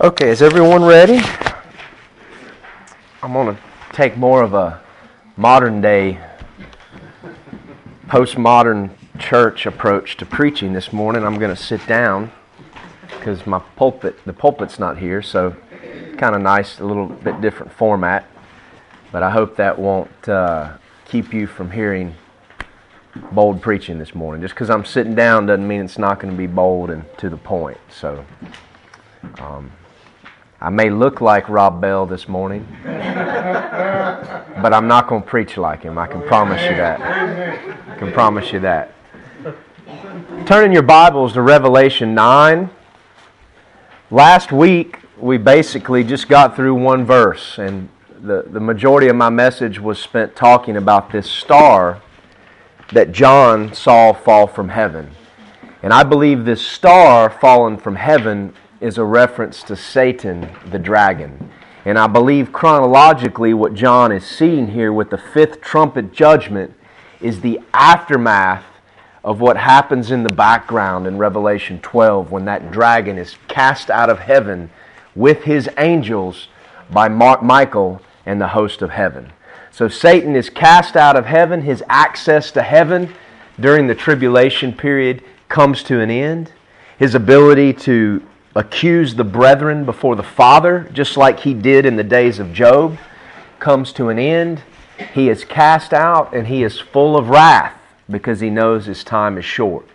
Okay, is everyone ready? I'm going to take more of a modern day, postmodern church approach to preaching this morning. I'm going to sit down because my pulpit, the pulpit's not here, so kind of nice, a little bit different format. But I hope that won't uh, keep you from hearing bold preaching this morning. Just because I'm sitting down doesn't mean it's not going to be bold and to the point. So. Um, I may look like Rob Bell this morning, but I'm not going to preach like him. I can promise you that. I can promise you that. Turn in your Bibles to Revelation 9. Last week, we basically just got through one verse, and the, the majority of my message was spent talking about this star that John saw fall from heaven. And I believe this star fallen from heaven is a reference to Satan, the dragon. And I believe chronologically, what John is seeing here with the fifth trumpet judgment is the aftermath of what happens in the background in Revelation 12 when that dragon is cast out of heaven with his angels by Mark Michael and the host of heaven. So Satan is cast out of heaven. His access to heaven during the tribulation period comes to an end. His ability to accuse the brethren before the Father, just like he did in the days of Job, comes to an end. He is cast out and he is full of wrath because he knows his time is short.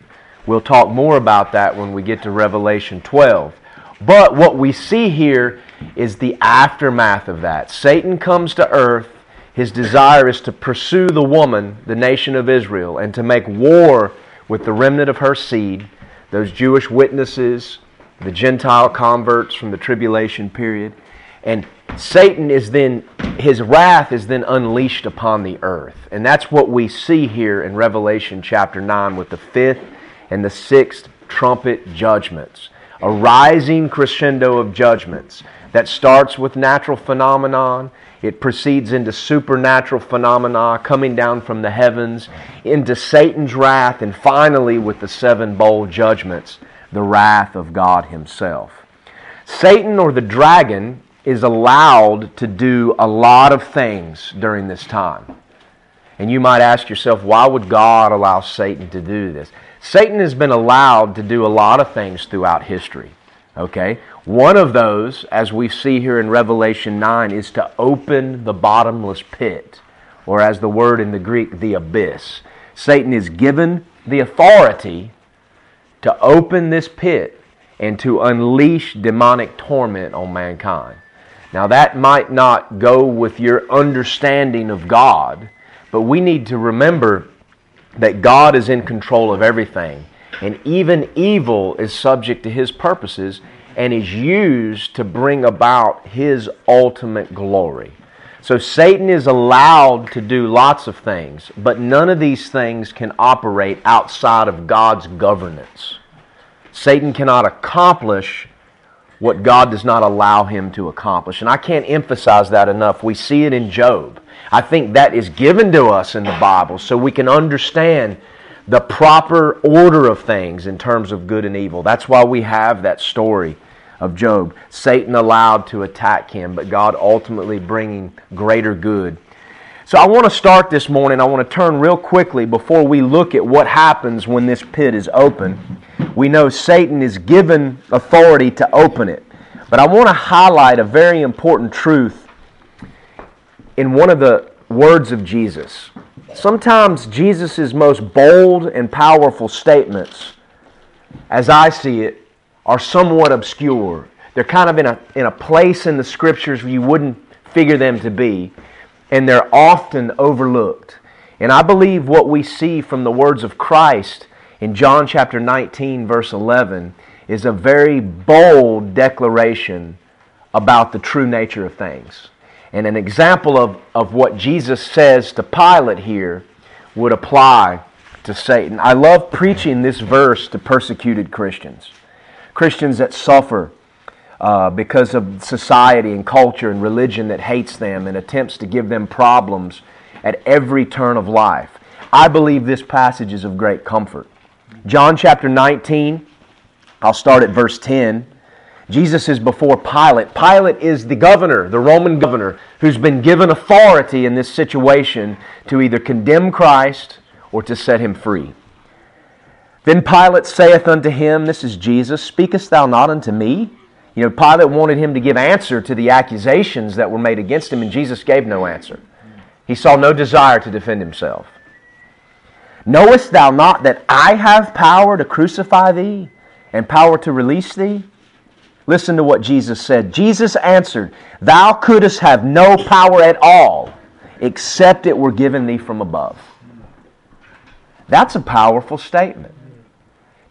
We'll talk more about that when we get to Revelation 12. But what we see here is the aftermath of that. Satan comes to earth. His desire is to pursue the woman, the nation of Israel, and to make war with the remnant of her seed, those Jewish witnesses, the Gentile converts from the tribulation period. And Satan is then, his wrath is then unleashed upon the earth. And that's what we see here in Revelation chapter 9 with the fifth and the sixth trumpet judgments. A rising crescendo of judgments that starts with natural phenomenon. It proceeds into supernatural phenomena coming down from the heavens, into Satan's wrath, and finally with the seven bowl judgments the wrath of God Himself. Satan or the dragon is allowed to do a lot of things during this time. And you might ask yourself, why would God allow Satan to do this? Satan has been allowed to do a lot of things throughout history. Okay? One of those, as we see here in Revelation 9, is to open the bottomless pit, or as the word in the Greek, the abyss. Satan is given the authority to open this pit and to unleash demonic torment on mankind. Now, that might not go with your understanding of God, but we need to remember that God is in control of everything. And even evil is subject to His purposes and is used to bring about His ultimate glory. So Satan is allowed to do lots of things, but none of these things can operate outside of God's governance. Satan cannot accomplish what God does not allow him to accomplish. And I can't emphasize that enough. We see it in Job. I think that is given to us in the Bible so we can understand the proper order of things in terms of good and evil. That's why we have that story of Job. Satan allowed to attack him, but God ultimately bringing greater good. So I want to start this morning. I want to turn real quickly before we look at what happens when this pit is open. We know Satan is given authority to open it. But I want to highlight a very important truth in one of the words of Jesus. Sometimes Jesus' most bold and powerful statements, as I see it, are somewhat obscure. They're kind of in a, in a place in the scriptures where you wouldn't figure them to be, and they're often overlooked. And I believe what we see from the words of Christ in John chapter 19, verse 11, is a very bold declaration about the true nature of things. And an example of, of what Jesus says to Pilate here would apply to Satan. I love preaching this verse to persecuted Christians. Christians that suffer uh, because of society and culture and religion that hates them and attempts to give them problems at every turn of life. I believe this passage is of great comfort. John chapter 19, I'll start at verse 10. Jesus is before Pilate. Pilate is the governor, the Roman governor, who's been given authority in this situation to either condemn Christ or to set him free. Then Pilate saith unto him, This is Jesus, Speakest thou not unto me? You know, Pilate wanted him to give answer to the accusations that were made against him, and Jesus gave no answer. He saw no desire to defend himself. Knowest thou not that I have power to crucify thee and power to release thee? Listen to what Jesus said. Jesus answered, Thou couldst have no power at all except it were given thee from above. That's a powerful statement.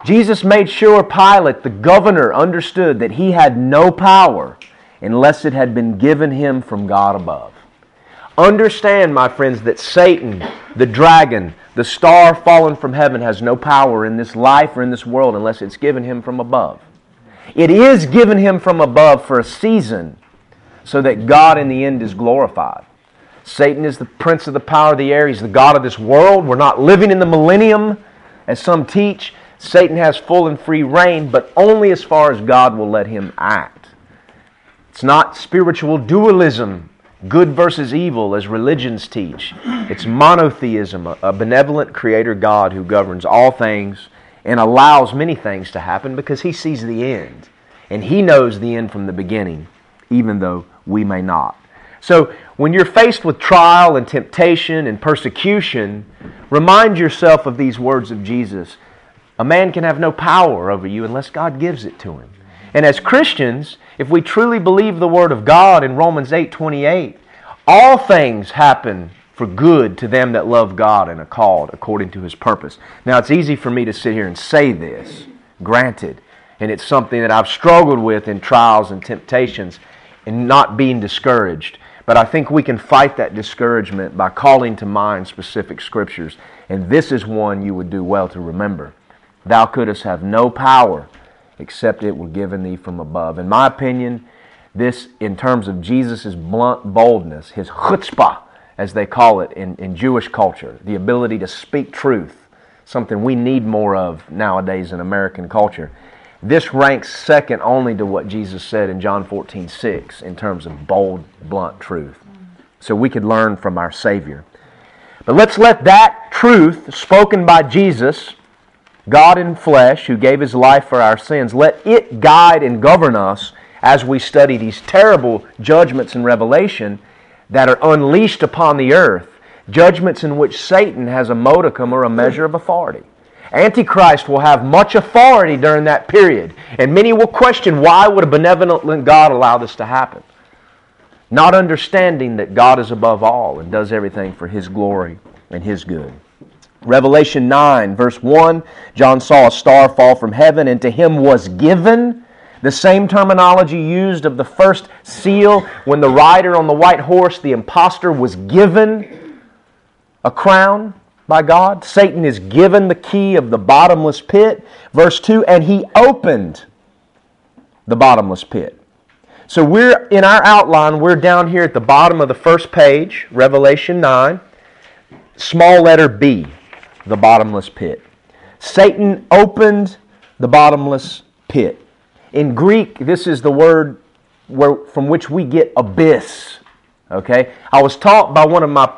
Jesus made sure Pilate, the governor, understood that he had no power unless it had been given him from God above. Understand, my friends, that Satan, the dragon, the star fallen from heaven, has no power in this life or in this world unless it's given him from above. It is given him from above for a season so that God in the end is glorified. Satan is the prince of the power of the air. He's the God of this world. We're not living in the millennium, as some teach. Satan has full and free reign, but only as far as God will let him act. It's not spiritual dualism, good versus evil, as religions teach. It's monotheism, a benevolent creator God who governs all things and allows many things to happen because he sees the end. And he knows the end from the beginning, even though we may not. So, when you're faced with trial and temptation and persecution, remind yourself of these words of Jesus. A man can have no power over you unless God gives it to him. And as Christians, if we truly believe the word of God in Romans 8:28, all things happen for good to them that love God and are called according to his purpose. Now, it's easy for me to sit here and say this, granted, and it's something that I've struggled with in trials and temptations and not being discouraged. But I think we can fight that discouragement by calling to mind specific scriptures. And this is one you would do well to remember. Thou couldst have no power except it were given thee from above. In my opinion, this, in terms of Jesus' blunt boldness, his chutzpah, as they call it in, in Jewish culture, the ability to speak truth, something we need more of nowadays in American culture. This ranks second only to what Jesus said in John 14, 6 in terms of bold, blunt truth. So we could learn from our Savior. But let's let that truth spoken by Jesus, God in flesh, who gave his life for our sins, let it guide and govern us as we study these terrible judgments in Revelation that are unleashed upon the earth, judgments in which Satan has a modicum or a measure of authority. Antichrist will have much authority during that period, and many will question why would a benevolent God allow this to happen? Not understanding that God is above all and does everything for His glory and His good. Revelation 9, verse 1 John saw a star fall from heaven, and to him was given the same terminology used of the first seal when the rider on the white horse, the impostor, was given a crown by God. Satan is given the key of the bottomless pit. Verse 2 and he opened the bottomless pit. So we're in our outline, we're down here at the bottom of the first page, Revelation 9, small letter B, the bottomless pit. Satan opened the bottomless pit. In Greek, this is the word where, from which we get abyss. Okay? I was taught by one of my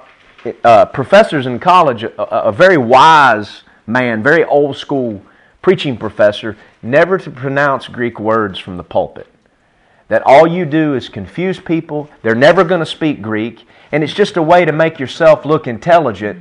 uh, professors in college, a, a very wise man, very old school preaching professor, never to pronounce Greek words from the pulpit. That all you do is confuse people. They're never going to speak Greek. And it's just a way to make yourself look intelligent.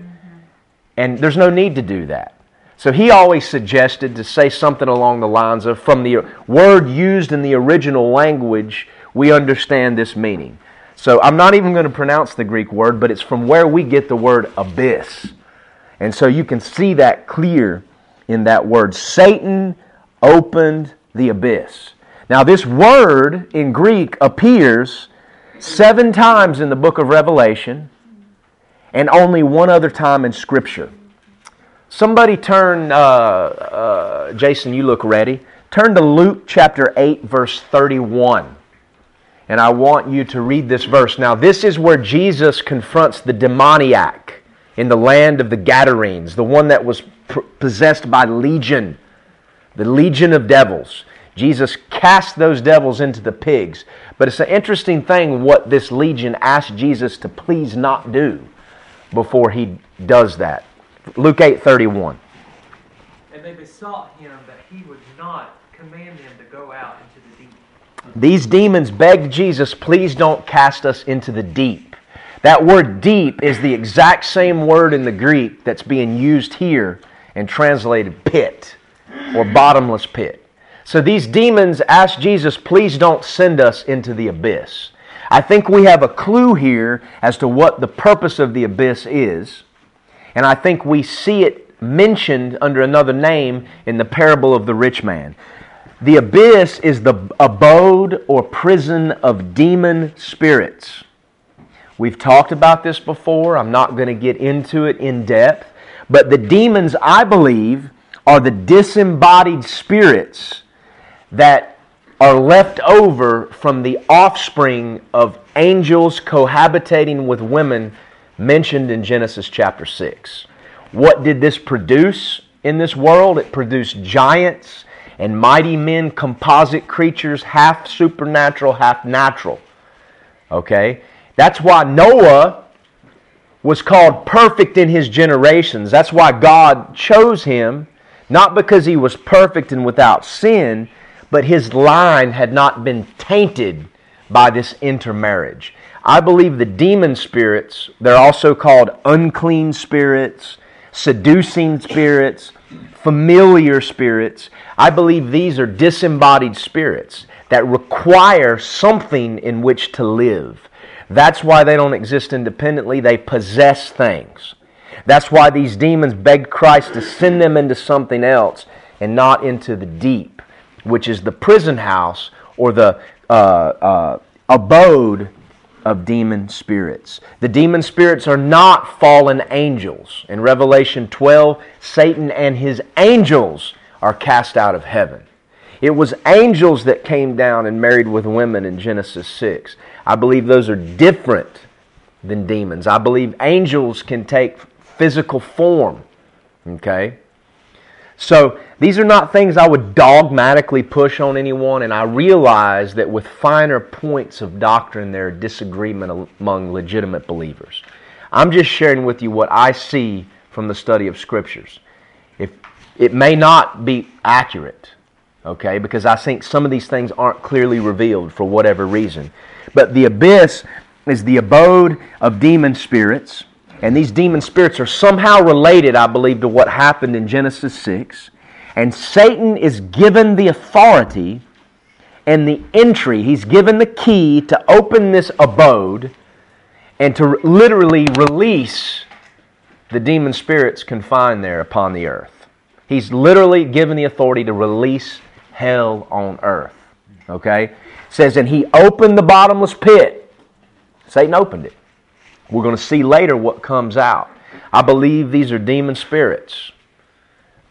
And there's no need to do that. So he always suggested to say something along the lines of from the word used in the original language, we understand this meaning. So I'm not even going to pronounce the Greek word, but it's from where we get the word abyss. And so you can see that clear in that word. Satan opened the abyss. Now, this word in Greek appears seven times in the book of Revelation and only one other time in Scripture. Somebody turn, uh, uh, Jason, you look ready. Turn to Luke chapter 8, verse 31. And I want you to read this verse. Now, this is where Jesus confronts the demoniac in the land of the Gadarenes, the one that was possessed by legion, the legion of devils. Jesus cast those devils into the pigs. But it's an interesting thing what this legion asked Jesus to please not do before he does that. Luke 8 31. And they besought him that he would not command them to go out into the deep. These demons begged Jesus, please don't cast us into the deep. That word deep is the exact same word in the Greek that's being used here and translated pit or bottomless pit. So these demons asked Jesus, please don't send us into the abyss. I think we have a clue here as to what the purpose of the abyss is. And I think we see it mentioned under another name in the parable of the rich man. The abyss is the abode or prison of demon spirits. We've talked about this before. I'm not going to get into it in depth. But the demons, I believe, are the disembodied spirits that are left over from the offspring of angels cohabitating with women mentioned in Genesis chapter 6. What did this produce in this world? It produced giants and mighty men, composite creatures, half supernatural, half natural. Okay? That's why Noah was called perfect in his generations. That's why God chose him, not because he was perfect and without sin, but his line had not been tainted by this intermarriage. I believe the demon spirits, they're also called unclean spirits, seducing spirits, familiar spirits. I believe these are disembodied spirits that require something in which to live. That's why they don't exist independently. They possess things. That's why these demons begged Christ to send them into something else and not into the deep, which is the prison house or the uh, uh, abode of demon spirits. The demon spirits are not fallen angels. In Revelation 12, Satan and his angels are cast out of heaven. It was angels that came down and married with women in Genesis 6. I believe those are different than demons. I believe angels can take physical form. Okay? So these are not things I would dogmatically push on anyone, and I realize that with finer points of doctrine, there are disagreement among legitimate believers. I'm just sharing with you what I see from the study of scriptures. If it may not be accurate, okay, because I think some of these things aren't clearly revealed for whatever reason. But the abyss is the abode of demon spirits and these demon spirits are somehow related, I believe, to what happened in Genesis 6. And Satan is given the authority and the entry. He's given the key to open this abode and to literally release the demon spirits confined there upon the earth. He's literally given the authority to release hell on earth. Okay? It says, and he opened the bottomless pit. Satan opened it. We're going to see later what comes out. I believe these are demon spirits.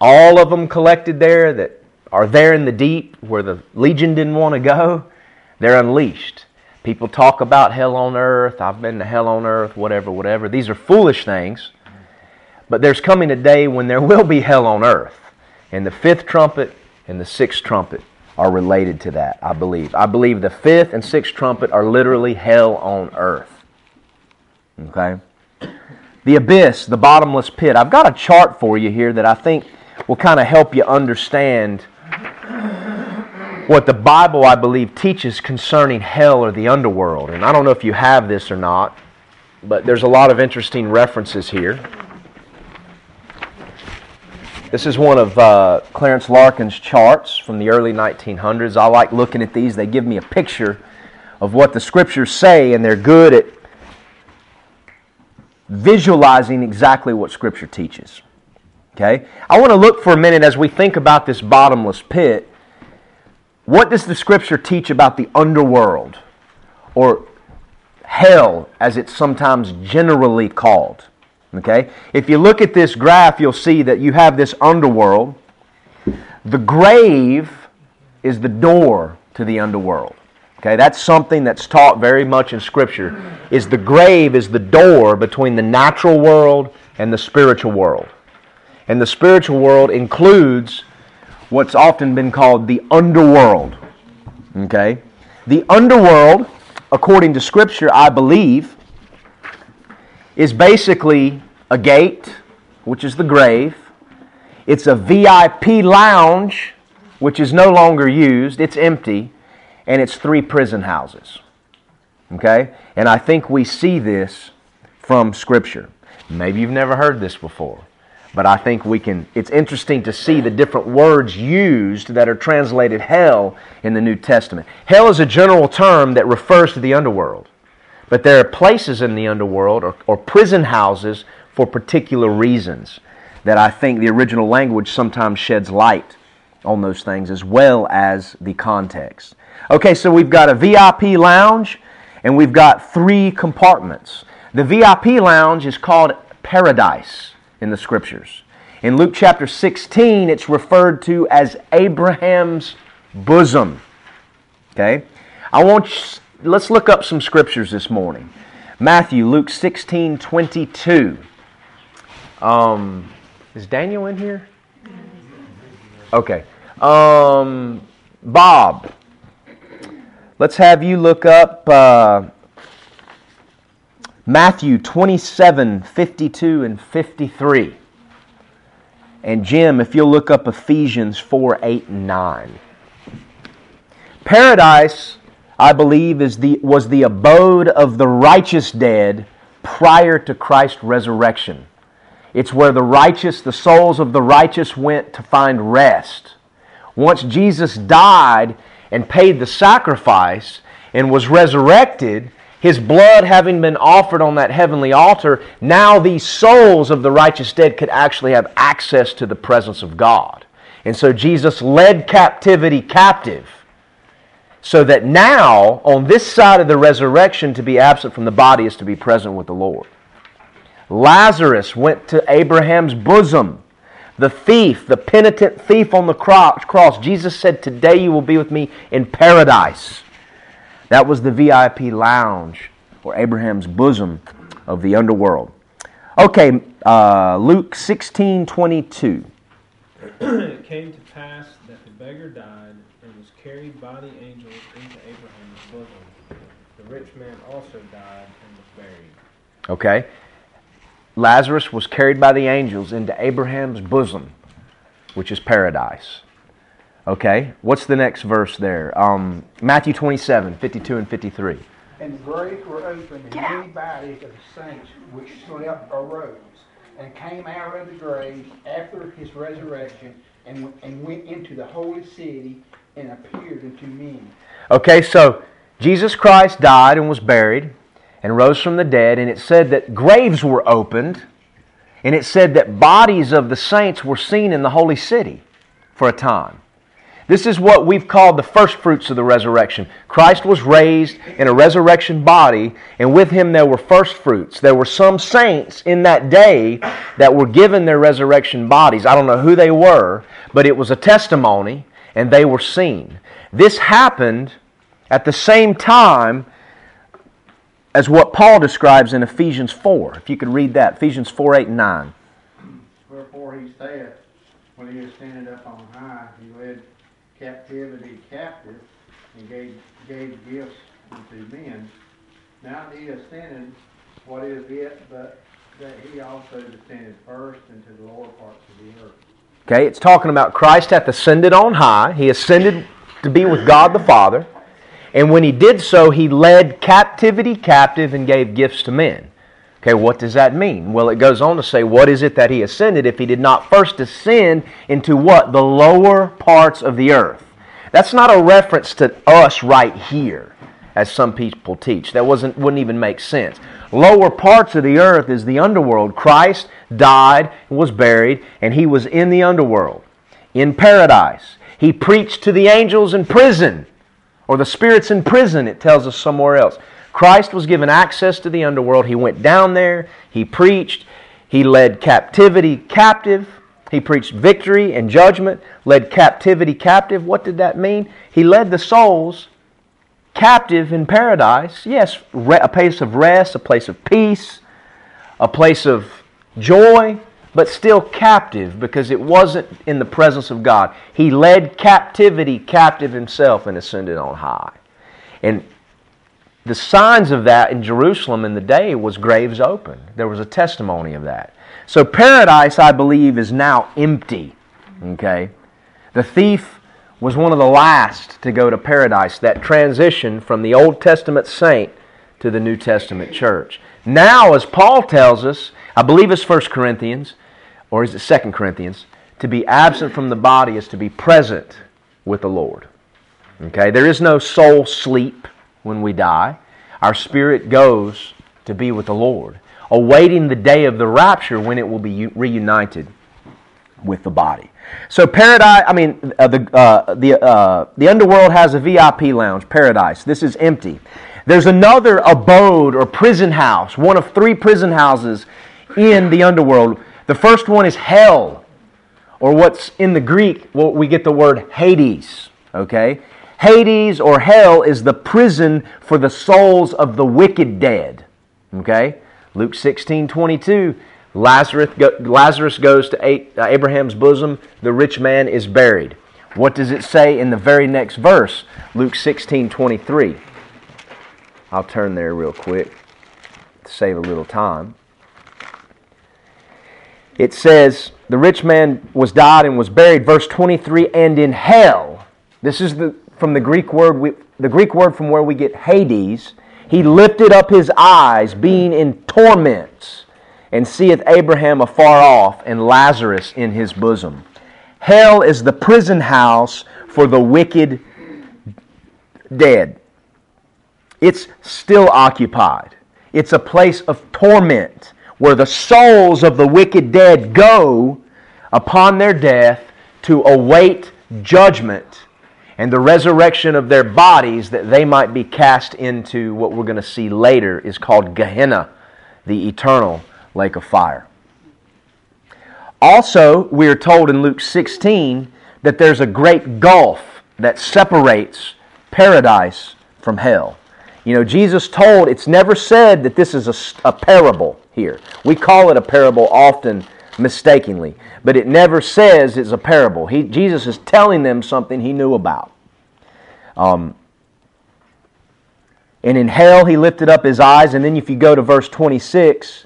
All of them collected there that are there in the deep where the legion didn't want to go, they're unleashed. People talk about hell on earth. I've been to hell on earth, whatever, whatever. These are foolish things. But there's coming a day when there will be hell on earth. And the fifth trumpet and the sixth trumpet are related to that, I believe. I believe the fifth and sixth trumpet are literally hell on earth. Okay? The abyss, the bottomless pit. I've got a chart for you here that I think will kind of help you understand what the Bible, I believe, teaches concerning hell or the underworld. And I don't know if you have this or not, but there's a lot of interesting references here. This is one of uh, Clarence Larkin's charts from the early 1900s. I like looking at these. They give me a picture of what the scriptures say, and they're good at visualizing exactly what Scripture teaches. Okay? I want to look for a minute as we think about this bottomless pit. What does the Scripture teach about the underworld or hell, as it's sometimes generally called? Okay? If you look at this graph, you'll see that you have this underworld. The grave is the door to the underworld. Okay, that's something that's taught very much in Scripture. Is the grave is the door between the natural world and the spiritual world. And the spiritual world includes what's often been called the underworld. Okay? The underworld, according to Scripture, I believe, is basically a gate, which is the grave. It's a VIP lounge, which is no longer used, it's empty, and it's three prison houses. Okay? And I think we see this from Scripture. Maybe you've never heard this before, but I think we can. It's interesting to see the different words used that are translated hell in the New Testament. Hell is a general term that refers to the underworld, but there are places in the underworld or, or prison houses for particular reasons that I think the original language sometimes sheds light on those things as well as the context. Okay, so we've got a VIP lounge and we've got three compartments. The VIP lounge is called paradise in the scriptures. In Luke chapter 16, it's referred to as Abraham's bosom. Okay? I want you, let's look up some scriptures this morning. Matthew, Luke 16, 22. Um, is Daniel in here? Okay. Um, Bob, let's have you look up uh, Matthew 27, 52, and 53. And Jim, if you'll look up Ephesians 4, 8, and 9. Paradise, I believe, is the, was the abode of the righteous dead prior to Christ's resurrection. It's where the righteous, the souls of the righteous went to find rest. Once Jesus died and paid the sacrifice and was resurrected, his blood having been offered on that heavenly altar, now these souls of the righteous dead could actually have access to the presence of God. And so Jesus led captivity captive. So that now, on this side of the resurrection, to be absent from the body is to be present with the Lord. Lazarus went to Abraham's bosom. The thief, the penitent thief on the cross, Jesus said, Today you will be with me in paradise. That was the VIP lounge or Abraham's bosom of the underworld. Okay, uh, Luke 16 22. it came to pass that the beggar died and was carried by the angels into Abraham's bosom. The rich man also died and was buried. Okay. Lazarus was carried by the angels into Abraham's bosom, which is paradise. Okay, what's the next verse there? Um, Matthew 27, 52 and 53. And the graves were opened, and many bodies of the saints which slept arose, and came out of the graves after his resurrection, and, and went into the holy city, and appeared unto men. Okay, so Jesus Christ died and was buried, and rose from the dead, and it said that graves were opened, and it said that bodies of the saints were seen in the holy city for a time. This is what we've called the first fruits of the resurrection. Christ was raised in a resurrection body, and with him there were first fruits. There were some saints in that day that were given their resurrection bodies. I don't know who they were, but it was a testimony, and they were seen. This happened at the same time as what Paul describes in Ephesians 4. If you could read that, Ephesians 4 8 and 9. Wherefore he saith, when he ascended up on high, he led captivity captive and gave, gave gifts unto men. Now he ascended, what is it but that he also descended first into the lower parts of the earth? Okay, it's talking about Christ hath ascended on high. He ascended to be with God the Father. And when he did so, he led captivity captive and gave gifts to men. Okay, what does that mean? Well, it goes on to say, what is it that he ascended if he did not first ascend into what? The lower parts of the earth. That's not a reference to us right here, as some people teach. That wasn't, wouldn't even make sense. Lower parts of the earth is the underworld. Christ died, was buried, and he was in the underworld, in paradise. He preached to the angels in prison, or the spirits in prison, it tells us somewhere else. Christ was given access to the underworld. He went down there, he preached, he led captivity captive, he preached victory and judgment, led captivity captive. What did that mean? He led the souls captive in paradise. Yes, a place of rest, a place of peace, a place of joy, but still captive because it wasn't in the presence of God. He led captivity captive himself and ascended on high. And the signs of that in Jerusalem in the day was graves open. There was a testimony of that. So paradise, I believe, is now empty. Okay? The thief was one of the last to go to paradise, that transition from the Old Testament saint to the New Testament church. Now, as Paul tells us, I believe it's 1 Corinthians, or is it 2 Corinthians? To be absent from the body is to be present with the Lord. Okay? There is no soul sleep when we die. Our spirit goes to be with the Lord, awaiting the day of the rapture when it will be reunited with the body. So paradise, I mean, uh, the, uh, the, uh, the underworld has a VIP lounge, paradise. This is empty. There's another abode or prison house, one of three prison houses in the underworld. The first one is hell, or what's in the Greek, well, we get the word Hades. Okay? Hades or hell is the prison for the souls of the wicked dead. Okay? Luke 16 22. Lazarus, Lazarus goes to uh, Abraham's bosom. The rich man is buried. What does it say in the very next verse? Luke 16 23. I'll turn there real quick to save a little time. It says, The rich man was died and was buried. Verse 23, and in hell. This is the, from the Greek word, we, the Greek word from where we get Hades. He lifted up his eyes, being in torments, and seeth Abraham afar off, and Lazarus in his bosom. Hell is the prison house for the wicked dead. It's still occupied. It's a place of torment where the souls of the wicked dead go upon their death to await judgment and the resurrection of their bodies that they might be cast into what we're going to see later is called Gehenna, the eternal lake of fire. Also, we are told in Luke 16 that there's a great gulf that separates paradise from hell. You know, Jesus told, it's never said that this is a, a, parable here. We call it a parable often mistakenly, but it never says it's a parable. He, Jesus is telling them something he knew about. Um, and in hell, he lifted up his eyes. And then, if you go to verse 26,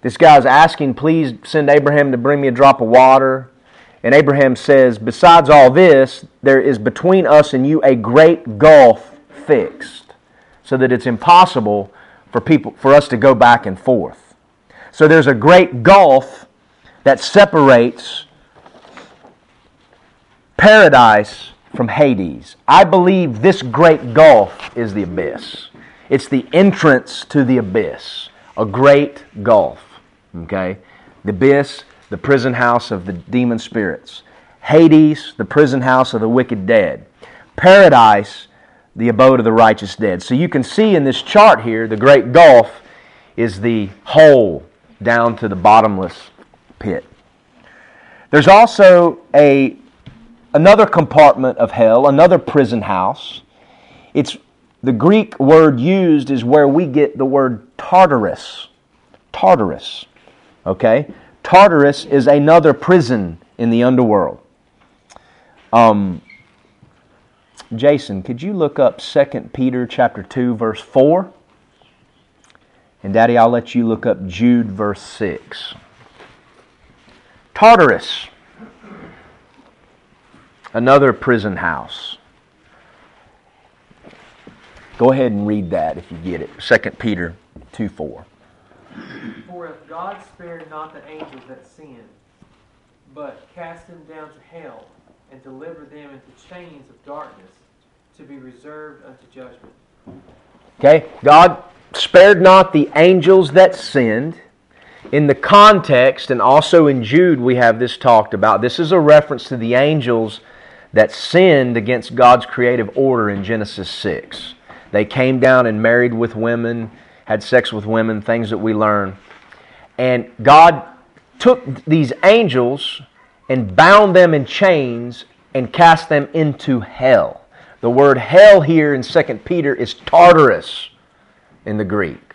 this guy's asking, Please send Abraham to bring me a drop of water. And Abraham says, Besides all this, there is between us and you a great gulf fixed so that it's impossible for people for us to go back and forth. So there's a great gulf that separates paradise from Hades. I believe this great gulf is the abyss. It's the entrance to the abyss, a great gulf. Okay? The abyss, the prison house of the demon spirits. Hades, the prison house of the wicked dead. Paradise, the abode of the righteous dead. So you can see in this chart here, the great gulf is the hole down to the bottomless pit. There's also a another compartment of hell, another prison house. It's the Greek word used is where we get the word Tartarus. Tartarus. Okay? Tartarus is another prison in the underworld. Um, Jason, could you look up 2 Peter chapter 2 verse 4? And Daddy, I'll let you look up Jude verse 6. Tartarus, another prison house. Go ahead and read that if you get it. 2 Peter 2 4. For if God spared not the angels that sinned, but cast them down to hell, and delivered them into chains of darkness, to be reserved unto judgment. Okay, God spared not the angels that sinned. In the context, and also in Jude, we have this talked about. This is a reference to the angels that sinned against God's creative order in Genesis 6. They came down and married with women, had sex with women, things that we learn. And God took these angels and bound them in chains and cast them into hell. The word hell here in 2 Peter is Tartarus in the Greek.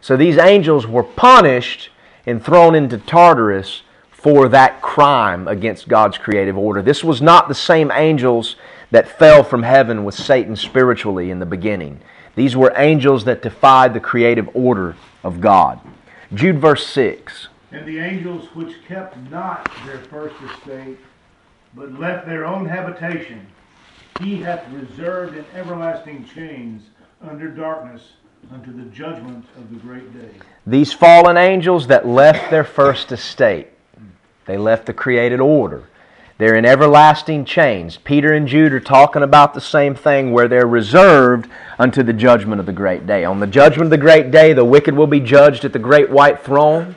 So these angels were punished and thrown into Tartarus for that crime against God's creative order. This was not the same angels that fell from heaven with Satan spiritually in the beginning. These were angels that defied the creative order of God. Jude verse 6. And the angels which kept not their first estate, but left their own habitation, he hath reserved in everlasting chains under darkness unto the judgment of the great day. These fallen angels that left their first estate, they left the created order. They're in everlasting chains. Peter and Jude are talking about the same thing where they're reserved unto the judgment of the great day. On the judgment of the great day, the wicked will be judged at the great white throne.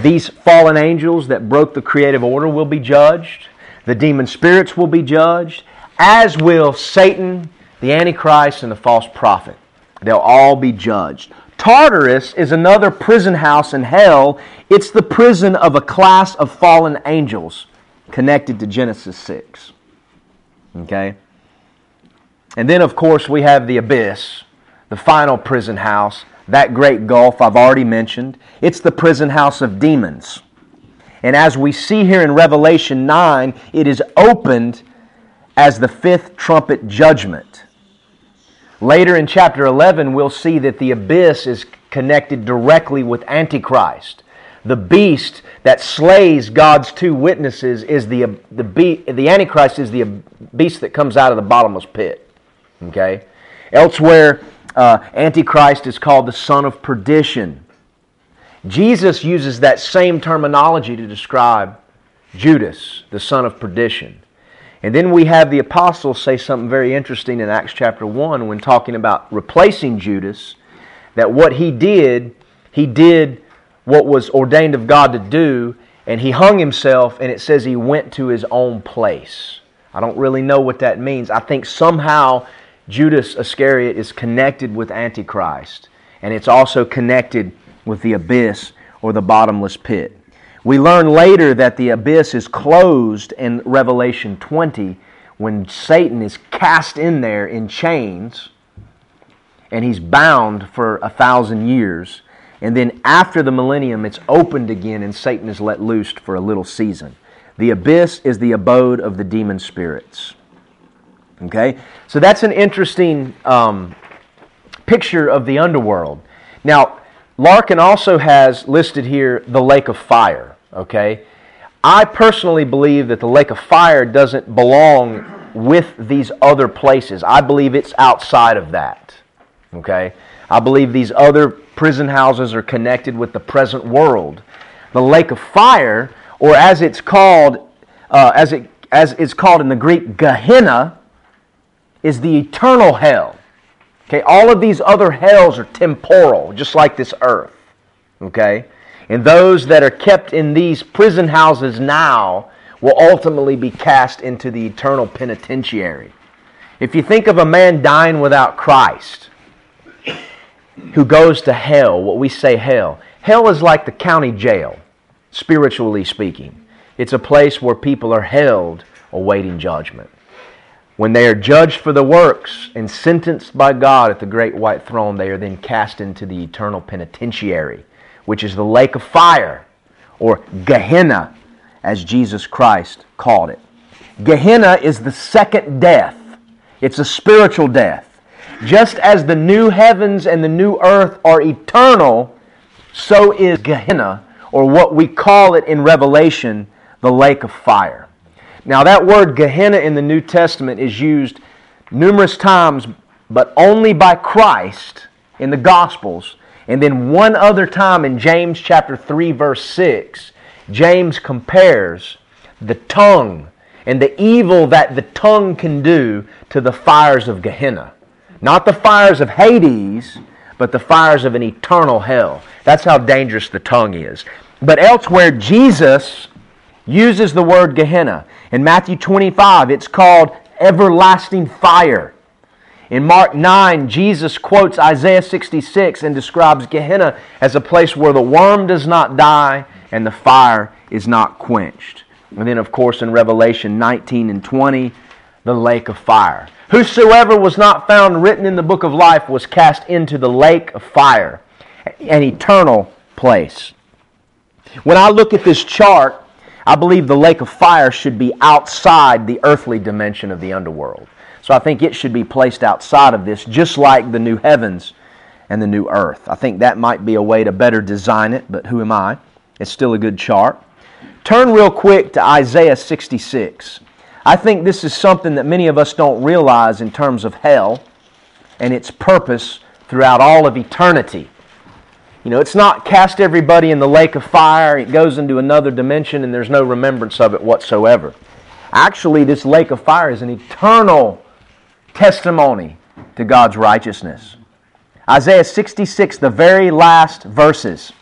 These fallen angels that broke the creative order will be judged. The demon spirits will be judged, as will Satan, the Antichrist, and the false prophet. They'll all be judged. Tartarus is another prison house in hell. It's the prison of a class of fallen angels connected to Genesis 6. Okay? And then, of course, we have the abyss, the final prison house, that great gulf I've already mentioned. It's the prison house of demons. And as we see here in Revelation 9, it is opened as the fifth trumpet judgment. Later in chapter 11, we'll see that the abyss is connected directly with Antichrist. The beast that slays God's two witnesses is the, the, be, the Antichrist is the beast that comes out of the bottomless pit. Okay? Elsewhere, uh, Antichrist is called the son of perdition. Jesus uses that same terminology to describe Judas, the son of perdition. And then we have the apostles say something very interesting in Acts chapter 1 when talking about replacing Judas, that what he did, he did what was ordained of God to do, and he hung himself, and it says he went to his own place. I don't really know what that means. I think somehow Judas Iscariot is connected with Antichrist, and it's also connected with the abyss or the bottomless pit. We learn later that the abyss is closed in Revelation 20 when Satan is cast in there in chains and he's bound for a thousand years. And then after the millennium, it's opened again and Satan is let loose for a little season. The abyss is the abode of the demon spirits. Okay? So that's an interesting um, picture of the underworld. Now, Larkin also has listed here the lake of fire. Okay? I personally believe that the lake of fire doesn't belong with these other places. I believe it's outside of that. Okay? I believe these other prison houses are connected with the present world. The lake of fire, or as it's called, uh, as it as it's called in the Greek, Gehenna, is the eternal hell. Okay, all of these other hells are temporal, just like this earth. Okay? And those that are kept in these prison houses now will ultimately be cast into the eternal penitentiary. If you think of a man dying without Christ, who goes to hell, what we say hell, hell is like the county jail, spiritually speaking. It's a place where people are held awaiting judgment. When they are judged for the works and sentenced by God at the great white throne, they are then cast into the eternal penitentiary, which is the lake of fire, or Gehenna, as Jesus Christ called it. Gehenna is the second death, it's a spiritual death. Just as the new heavens and the new earth are eternal, so is Gehenna, or what we call it in Revelation, the lake of fire. Now, that word Gehenna in the New Testament is used numerous times, but only by Christ in the Gospels. And then one other time in James chapter 3, verse 6, James compares the tongue and the evil that the tongue can do to the fires of Gehenna. Not the fires of Hades, but the fires of an eternal hell. That's how dangerous the tongue is. But elsewhere, Jesus uses the word Gehenna. In Matthew 25, it's called everlasting fire. In Mark 9, Jesus quotes Isaiah 66 and describes Gehenna as a place where the worm does not die and the fire is not quenched. And then, of course, in Revelation 19 and 20, the lake of fire. Whosoever was not found written in the book of life was cast into the lake of fire, an eternal place. When I look at this chart, I believe the lake of fire should be outside the earthly dimension of the underworld. So I think it should be placed outside of this, just like the new heavens and the new earth. I think that might be a way to better design it, but who am I? It's still a good chart. Turn real quick to Isaiah 66. I think this is something that many of us don't realize in terms of hell and its purpose throughout all of eternity. You know, it's not cast everybody in the lake of fire, it goes into another dimension, and there's no remembrance of it whatsoever. Actually, this lake of fire is an eternal testimony to God's righteousness. Isaiah 66, the very last verses,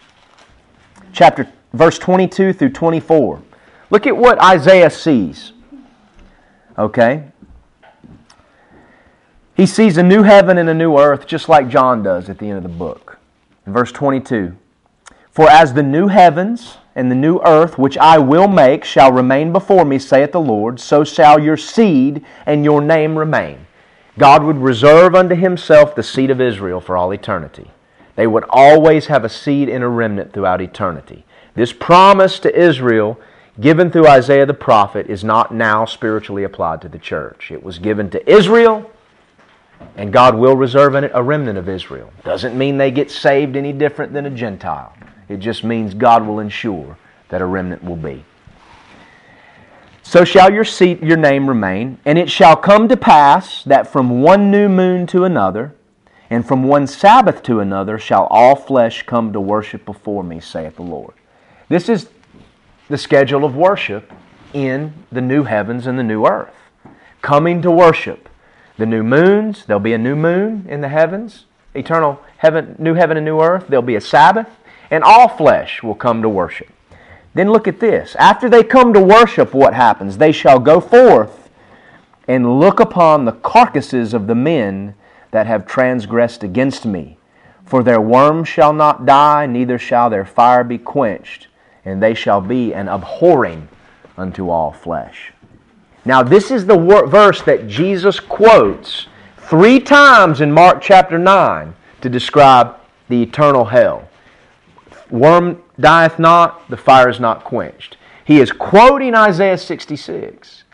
chapter verse 22 through 24. Look at what Isaiah sees. Okay? He sees a new heaven and a new earth, just like John does at the end of the book. Verse 22 For as the new heavens and the new earth which I will make shall remain before me, saith the Lord, so shall your seed and your name remain. God would reserve unto himself the seed of Israel for all eternity. They would always have a seed and a remnant throughout eternity. This promise to Israel given through Isaiah the prophet is not now spiritually applied to the church. It was given to Israel, and God will reserve in it a remnant of Israel. Doesn't mean they get saved any different than a Gentile. It just means God will ensure that a remnant will be. So shall your seat, your name remain, and it shall come to pass that from one new moon to another, and from one Sabbath to another, shall all flesh come to worship before me, saith the Lord. This is the schedule of worship in the new heavens and the new earth. Coming to worship. The new moons, there'll be a new moon in the heavens, eternal heaven, new heaven and new earth. There'll be a Sabbath, and all flesh will come to worship. Then look at this. After they come to worship, what happens? They shall go forth and look upon the carcasses of the men that have transgressed against me. For their worm shall not die, neither shall their fire be quenched, and they shall be an abhorring unto all flesh. Now, this is the wor- verse that Jesus quotes three times in Mark chapter 9 to describe the eternal hell. Worm dieth not, the fire is not quenched. He is quoting Isaiah 66.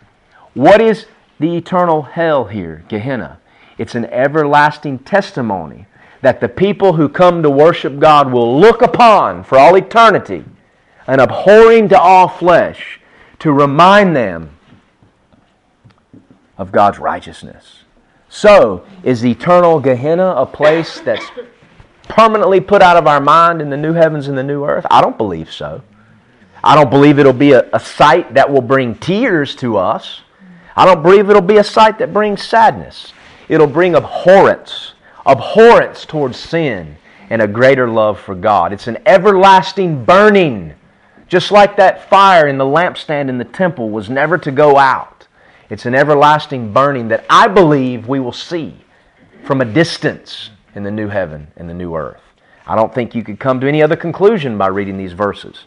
What is the eternal hell here, Gehenna? It's an everlasting testimony that the people who come to worship God will look upon for all eternity, and abhorring to all flesh, to remind them of God's righteousness. So, is eternal Gehenna a place that's permanently put out of our mind in the new heavens and the new earth? I don't believe so. I don't believe it'll be a, a sight that will bring tears to us. I don't believe it'll be a sight that brings sadness. It'll bring abhorrence, abhorrence towards sin, and a greater love for God. It's an everlasting burning, just like that fire in the lampstand in the temple was never to go out. It's an everlasting burning that I believe we will see from a distance in the new heaven and the new earth. I don't think you could come to any other conclusion by reading these verses.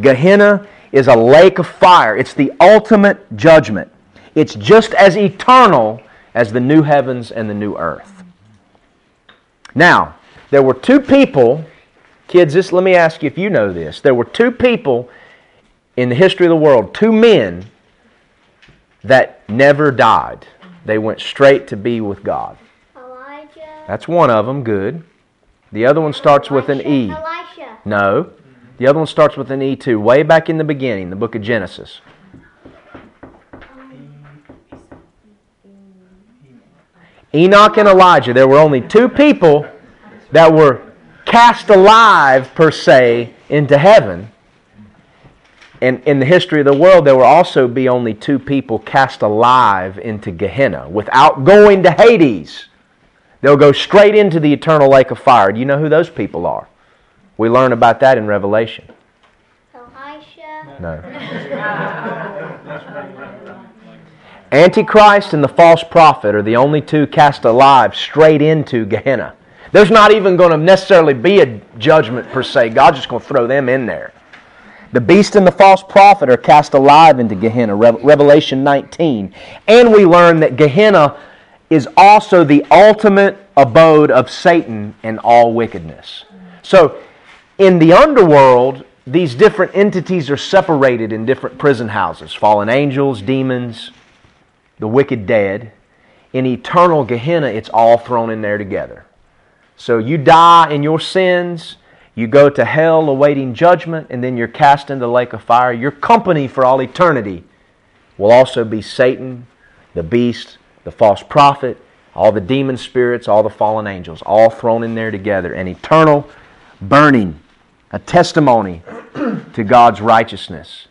Gehenna is a lake of fire, it's the ultimate judgment. It's just as eternal as the new heavens and the new earth. Now, there were two people, kids, this let me ask you if you know this. There were two people in the history of the world, two men that never died. They went straight to be with God. That's one of them, good. The other one starts with an E. Elisha. No. The other one starts with an E too, way back in the beginning, the book of Genesis. Enoch and Elijah. There were only two people that were cast alive, per se, into heaven. And in the history of the world, there will also be only two people cast alive into Gehenna without going to Hades. They'll go straight into the eternal lake of fire. Do you know who those people are? We learn about that in Revelation. Elisha. No. Antichrist and the false prophet are the only two cast alive straight into Gehenna. There's not even going to necessarily be a judgment per se. God's just going to throw them in there. The beast and the false prophet are cast alive into Gehenna, Rev- Revelation 19. And we learn that Gehenna is also the ultimate abode of Satan and all wickedness. So, in the underworld, these different entities are separated in different prison houses fallen angels, demons, the wicked dead. In eternal Gehenna, it's all thrown in there together. So you die in your sins, you go to hell awaiting judgment, and then you're cast into the lake of fire. Your company for all eternity will also be Satan, the beast, the false prophet, all the demon spirits, all the fallen angels, all thrown in there together. An eternal burning, a testimony to God's righteousness.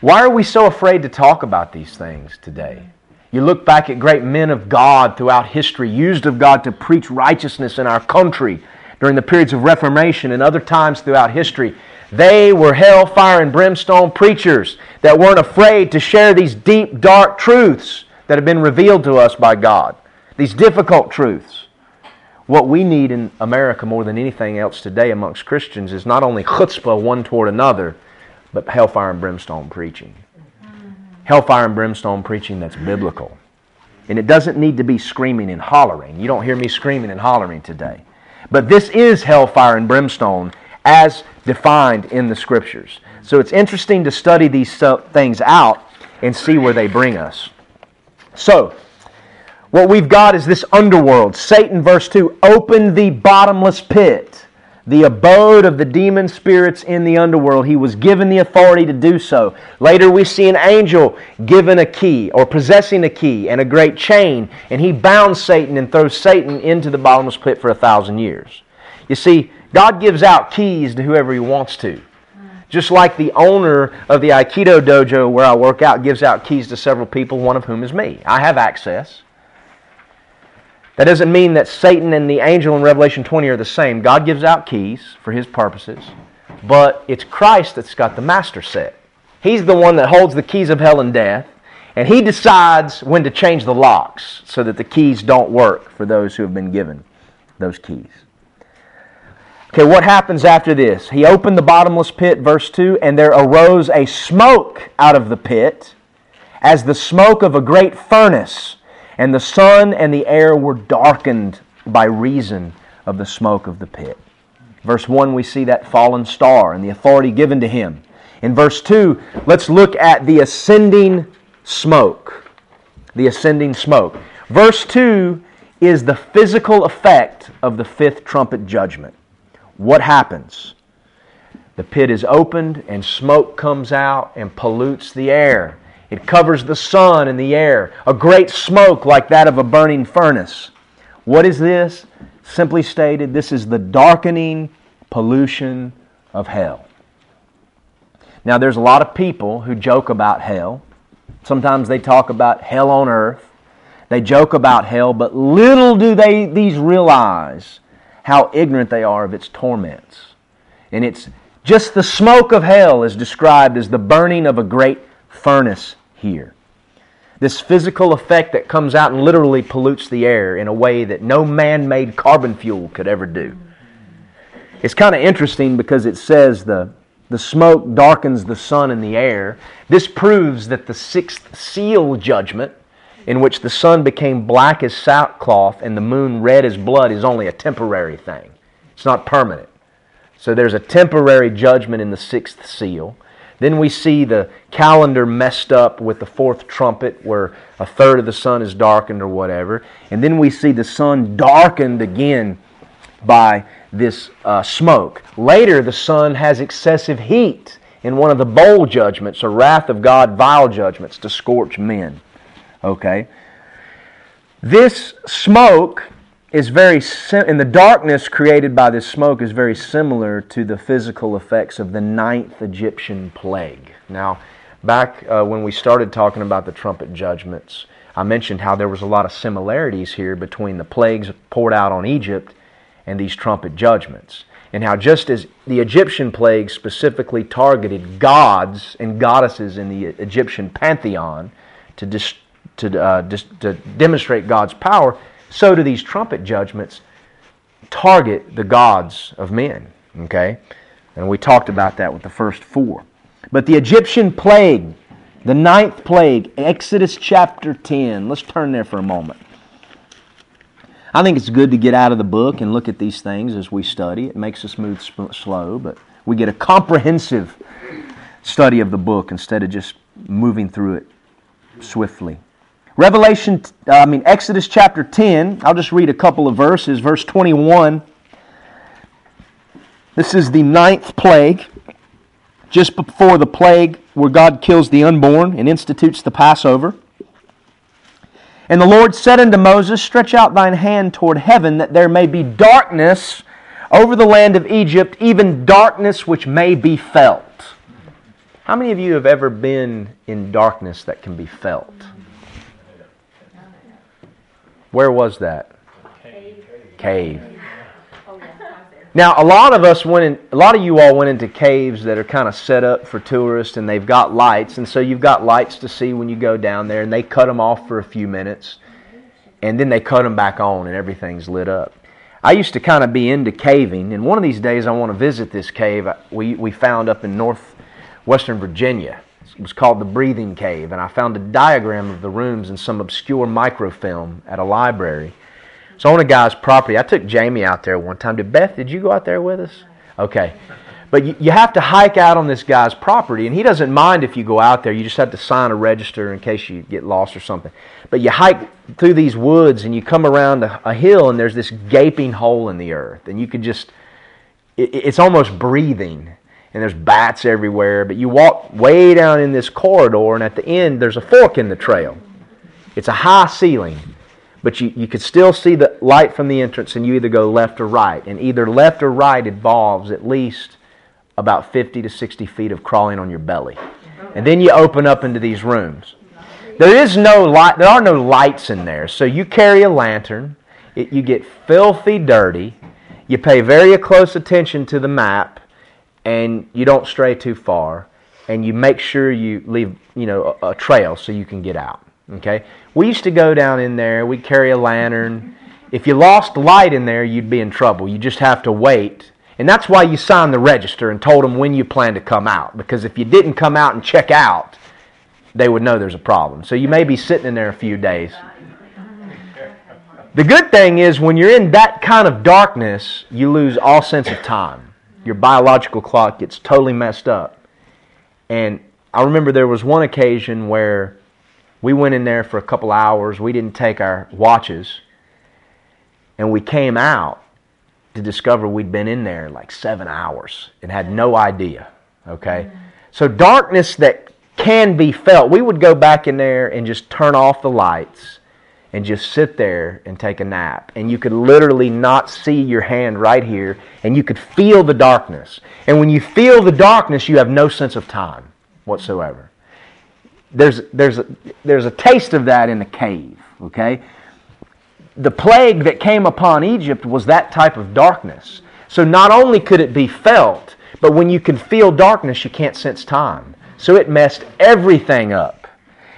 Why are we so afraid to talk about these things today? You look back at great men of God throughout history, used of God to preach righteousness in our country during the periods of Reformation and other times throughout history. They were hellfire and brimstone preachers that weren't afraid to share these deep, dark truths that have been revealed to us by God, these difficult truths. What we need in America more than anything else today amongst Christians is not only chutzpah one toward another, but hellfire and brimstone preaching hellfire and brimstone preaching that's biblical. And it doesn't need to be screaming and hollering. You don't hear me screaming and hollering today. But this is hellfire and brimstone as defined in the Scriptures. So it's interesting to study these things out and see where they bring us. So, what we've got is this underworld. Satan, verse 2, opened the bottomless pit the abode of the demon spirits in the underworld. He was given the authority to do so. Later, we see an angel given a key or possessing a key and a great chain, and he bounds Satan and throws Satan into the bottomless pit for a thousand years. You see, God gives out keys to whoever he wants to. Just like the owner of the Aikido dojo where I work out gives out keys to several people, one of whom is me. I have access. That doesn't mean that Satan and the angel in Revelation 20 are the same. God gives out keys for his purposes, but it's Christ that's got the master set. He's the one that holds the keys of hell and death, and he decides when to change the locks so that the keys don't work for those who have been given those keys. Okay, what happens after this? He opened the bottomless pit, verse 2, and there arose a smoke out of the pit, as the smoke of a great furnace and the sun and the air were darkened by reason of the smoke of the pit. Verse 1, we see that fallen star and the authority given to him. In verse 2, let's look at the ascending smoke. The ascending smoke. Verse 2 is the physical effect of the fifth trumpet judgment. What happens? The pit is opened and smoke comes out and pollutes the air. It covers the sun and the air, a great smoke like that of a burning furnace. What is this? Simply stated, this is the darkening pollution of hell. Now, there's a lot of people who joke about hell. Sometimes they talk about hell on earth. They joke about hell, but little do they these realize how ignorant they are of its torments. And it's just the smoke of hell is described as the burning of a great furnace here. This physical effect that comes out and literally pollutes the air in a way that no man made carbon fuel could ever do. It's kind of interesting because it says the, the smoke darkens the sun and the air. This proves that the sixth seal judgment, in which the sun became black as sackcloth and the moon red as blood, is only a temporary thing. It's not permanent. So there's a temporary judgment in the sixth seal. Then we see the calendar messed up with the fourth trumpet, where a third of the sun is darkened or whatever. And then we see the sun darkened again by this uh, smoke. Later, the sun has excessive heat in one of the bowl judgments, or wrath of God, vial judgments to scorch men. Okay? This smoke is very sim- and the darkness created by this smoke is very similar to the physical effects of the ninth Egyptian plague. Now, back uh, when we started talking about the trumpet judgments, I mentioned how there was a lot of similarities here between the plagues poured out on Egypt and these trumpet judgments. And how just as the Egyptian plague specifically targeted gods and goddesses in the Egyptian pantheon to, dis- to, uh, dis- to demonstrate God's power, so do these trumpet judgments target the gods of men. Okay? And we talked about that with the first four. But the Egyptian plague, the ninth plague, Exodus chapter 10. Let's turn there for a moment. I think it's good to get out of the book and look at these things as we study. It makes us move slow, but We get a comprehensive study of the book instead of just moving through it swiftly. Revelation, uh, I mean, Exodus chapter 10, I'll just read a couple of verses. Verse 21. This is the ninth plague, just before the plague where God kills the unborn and institutes the Passover. And the Lord said unto Moses, Stretch out thine hand toward heaven, that there may be darkness over the land of Egypt, even darkness which may be felt. How many of you have ever been in darkness that can be felt? Where was that? Cave. Oh, now, a lot of us went in, a lot of you all went into caves that are kind of set up for tourists and they've got lights. And so you've got lights to see when you go down there and they cut them off for a few minutes and then they cut them back on and everything's lit up. I used to kind of be into caving and one of these days I want to visit this cave we, we found up in northwestern Virginia. It was called the Breathing Cave and I found a diagram of the rooms in some obscure microfilm at a library so on a guy's property, I took Jamie out there one time. Did Beth? Did you go out there with us? Okay. But you, you have to hike out on this guy's property, and he doesn't mind if you go out there. You just have to sign a register in case you get lost or something. But you hike through these woods, and you come around a, a hill, and there's this gaping hole in the earth, and you could just, it, it's almost breathing. And there's bats everywhere, but you walk way down in this corridor, and at the end, there's a fork in the trail. It's a high ceiling but you, you could still see the light from the entrance and you either go left or right. And either left or right involves at least about 50 to 60 feet of crawling on your belly. And then you open up into these rooms. There is no light, there are no lights in there. So you carry a lantern, it, you get filthy dirty, you pay very close attention to the map, and you don't stray too far, and you make sure you leave, you know, a, a trail so you can get out. Okay? We used to go down in there, we'd carry a lantern. If you lost light in there, you'd be in trouble. You just have to wait. And that's why you signed the register and told them when you plan to come out. Because if you didn't come out and check out, they would know there's a problem. So you may be sitting in there a few days. The good thing is when you're in that kind of darkness, you lose all sense of time. Your biological clock gets totally messed up. And I remember there was one occasion where we went in there for a couple hours. We didn't take our watches. And we came out to discover we'd been in there like seven hours and had no idea. Okay? Mm. So, darkness that can be felt, we would go back in there and just turn off the lights and just sit there and take a nap. And you could literally not see your hand right here, and you could feel the darkness. And when you feel the darkness, you have no sense of time whatsoever there's, there's, a, there's a taste of that in the cave, okay? The plague that came upon Egypt was that type of darkness. So not only could it be felt, but when you can feel darkness, you can't sense time. So it messed everything up.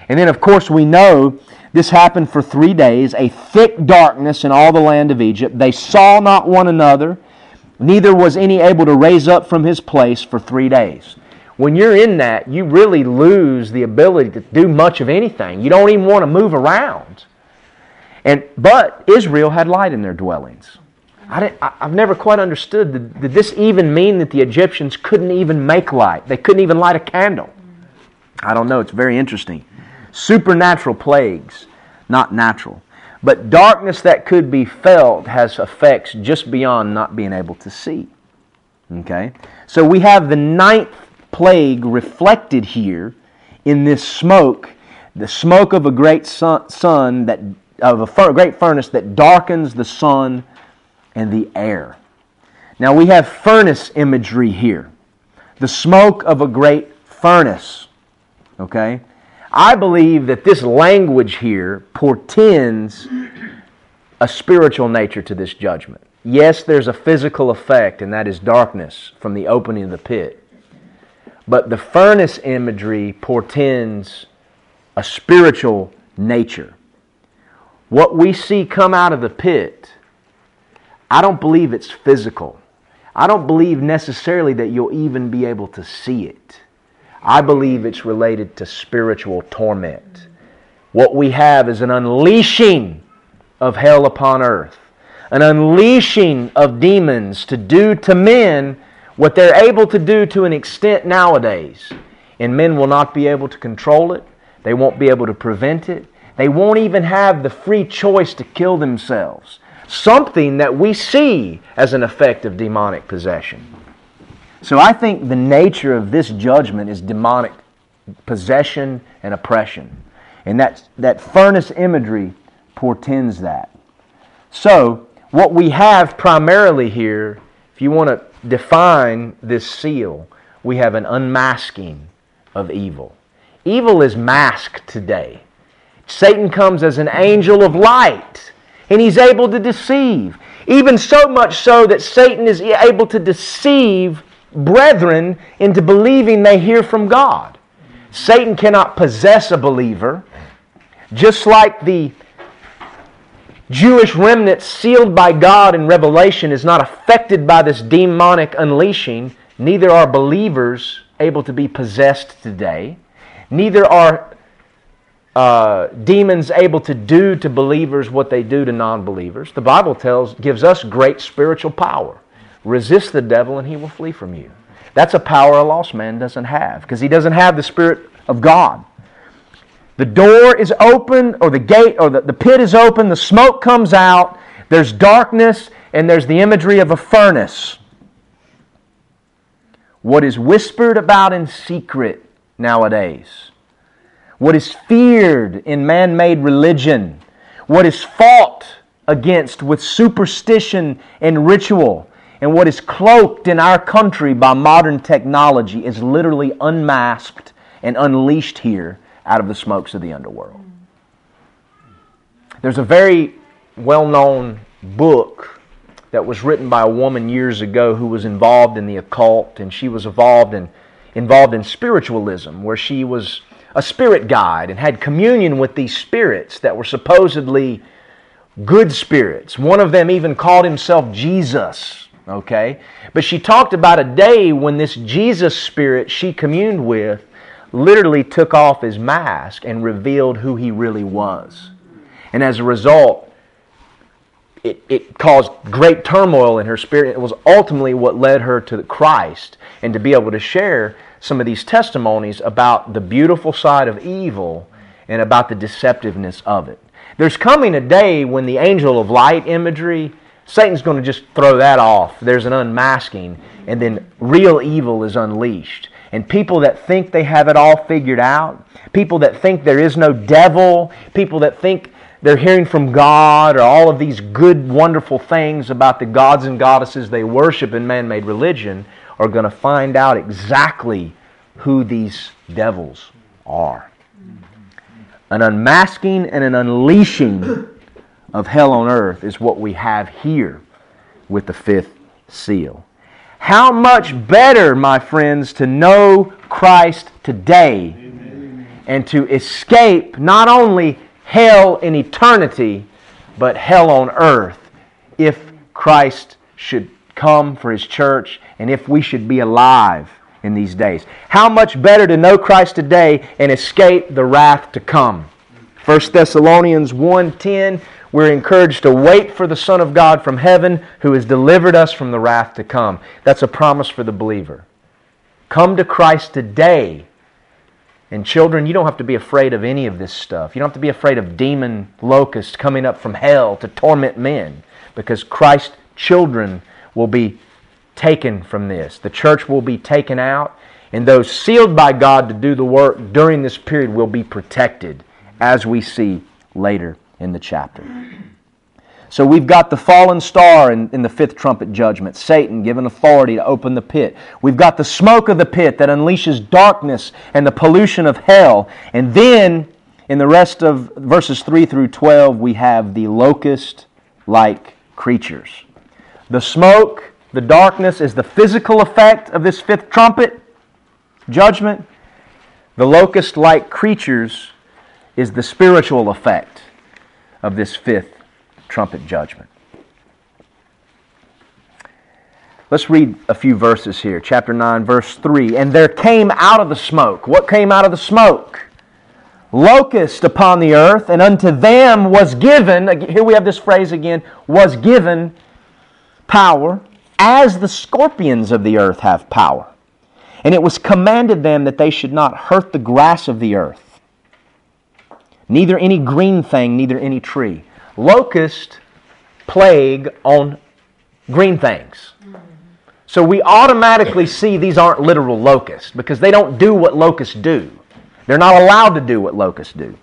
And then, of course, we know this happened for three days, a thick darkness in all the land of Egypt. They saw not one another, neither was any able to raise up from his place for three days when you're in that, you really lose the ability to do much of anything. You don't even want to move around. And but Israel had light in their dwellings. I have never quite understood. Did, did this even mean that the Egyptians couldn't even make light? They couldn't even light a candle. I don't know. It's very interesting. Supernatural plagues, not natural. But darkness that could be felt has effects just beyond not being able to see. Okay? So we have the ninth plague reflected here in this smoke, the smoke of a great sun, sun that of a great furnace that darkens the sun and the air. Now we have furnace imagery here. The smoke of a great furnace. Okay? I believe that this language here portends a spiritual nature to this judgment. Yes, there's a physical effect, and that is darkness from the opening of the pit. But the furnace imagery portends a spiritual nature. What we see come out of the pit, I don't believe it's physical. I don't believe necessarily that you'll even be able to see it. I believe it's related to spiritual torment. What we have is an unleashing of hell upon earth, an unleashing of demons to do to men what they're able to do to an extent nowadays, and men will not be able to control it, they won't be able to prevent it, they won't even have the free choice to kill themselves. Something that we see as an effect of demonic possession. So I think the nature of this judgment is demonic possession and oppression. And that, that furnace imagery portends that. So, what we have primarily here, if you want to define this seal, we have an unmasking of evil. Evil is masked today. Satan comes as an angel of light, and he's able to deceive. Even so much so that Satan is able to deceive brethren into believing they hear from God. Satan cannot possess a believer, just like the Jewish remnant sealed by God in Revelation is not affected by this demonic unleashing, neither are believers able to be possessed today. Neither are uh, demons able to do to believers what they do to non believers. The Bible tells, gives us great spiritual power. Resist the devil and he will flee from you. That's a power a lost man doesn't have because he doesn't have the Spirit of God. The door is open, or the gate, or the, the pit is open, the smoke comes out, there's darkness, and there's the imagery of a furnace. What is whispered about in secret nowadays, what is feared in man made religion, what is fought against with superstition and ritual, and what is cloaked in our country by modern technology is literally unmasked and unleashed here out of the smokes of the underworld. There's a very well known book that was written by a woman years ago who was involved in the occult, and she was involved in, involved in spiritualism, where she was a spirit guide and had communion with these spirits that were supposedly good spirits. One of them even called himself Jesus, okay? But she talked about a day when this Jesus spirit she communed with literally took off his mask and revealed who he really was. And as a result, it, it caused great turmoil in her spirit. It was ultimately what led her to Christ and to be able to share some of these testimonies about the beautiful side of evil and about the deceptiveness of it. There's coming a day when the angel of light imagery, Satan's going to just throw that off. There's an unmasking, and then real evil is unleashed. And people that think they have it all figured out, people that think there is no devil, people that think they're hearing from God or all of these good, wonderful things about the gods and goddesses they worship in man made religion are going to find out exactly who these devils are. An unmasking and an unleashing of hell on earth is what we have here with the fifth seal. How much better, my friends, to know Christ today Amen. and to escape not only hell in eternity, but hell on earth if Christ should come for his church and if we should be alive in these days. How much better to know Christ today and escape the wrath to come. 1 Thessalonians 1:10 we're encouraged to wait for the Son of God from heaven who has delivered us from the wrath to come. That's a promise for the believer. Come to Christ today. And children, you don't have to be afraid of any of this stuff. You don't have to be afraid of demon locusts coming up from hell to torment men because Christ's children will be taken from this. The church will be taken out, and those sealed by God to do the work during this period will be protected, as we see later in the chapter. So we've got the fallen star in, in, the fifth trumpet judgment, Satan given authority to open the pit. We've got the smoke of the pit that unleashes darkness and the pollution of hell. And then in the rest of verses 3 through 12, we have the locust like creatures. The smoke, the darkness is the physical effect of this fifth trumpet judgment. The locust like creatures is the spiritual effect of this fifth trumpet judgment. Let's read a few verses here. Chapter 9, verse 3. And there came out of the smoke. What came out of the smoke? Locust upon the earth, and unto them was given, here we have this phrase again, was given power as the scorpions of the earth have power. And it was commanded them that they should not hurt the grass of the earth, neither any green thing, neither any tree. Locust plague on green things. So we automatically see these aren't literal locusts because they don't do what locusts do. They're not allowed to do what locusts do.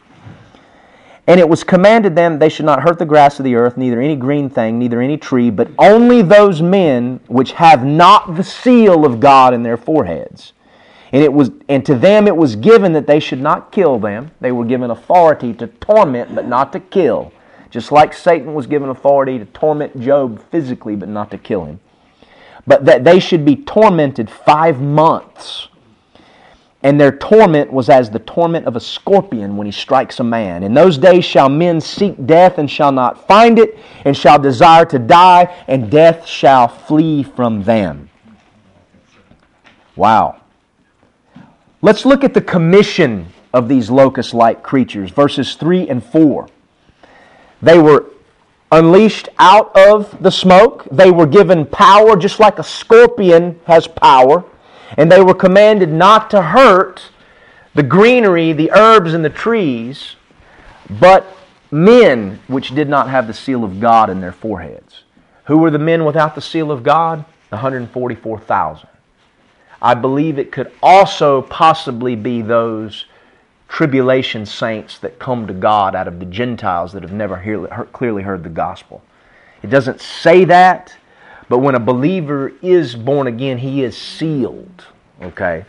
And it was commanded them they should not hurt the grass of the earth, neither any green thing, neither any tree, but only those men which have not the seal of God in their foreheads. And it was and to them it was given that they should not kill them. They were given authority to torment but not to kill. Just like Satan was given authority to torment Job physically but not to kill him. But that they should be tormented 5 months and their torment was as the torment of a scorpion when he strikes a man. In those days shall men seek death and shall not find it, and shall desire to die, and death shall flee from them. Wow. Let's look at the commission of these locust like creatures, verses 3 and 4. They were unleashed out of the smoke, they were given power just like a scorpion has power and they were commanded not to hurt the greenery, the herbs, and the trees, but men which did not have the seal of God in their foreheads. Who were the men without the seal of God? 144,000. I believe it could also possibly be those tribulation saints that come to God out of the Gentiles that have never hear, clearly heard the gospel. It doesn't say that, but when a believer is born again, he is sealed. Okay?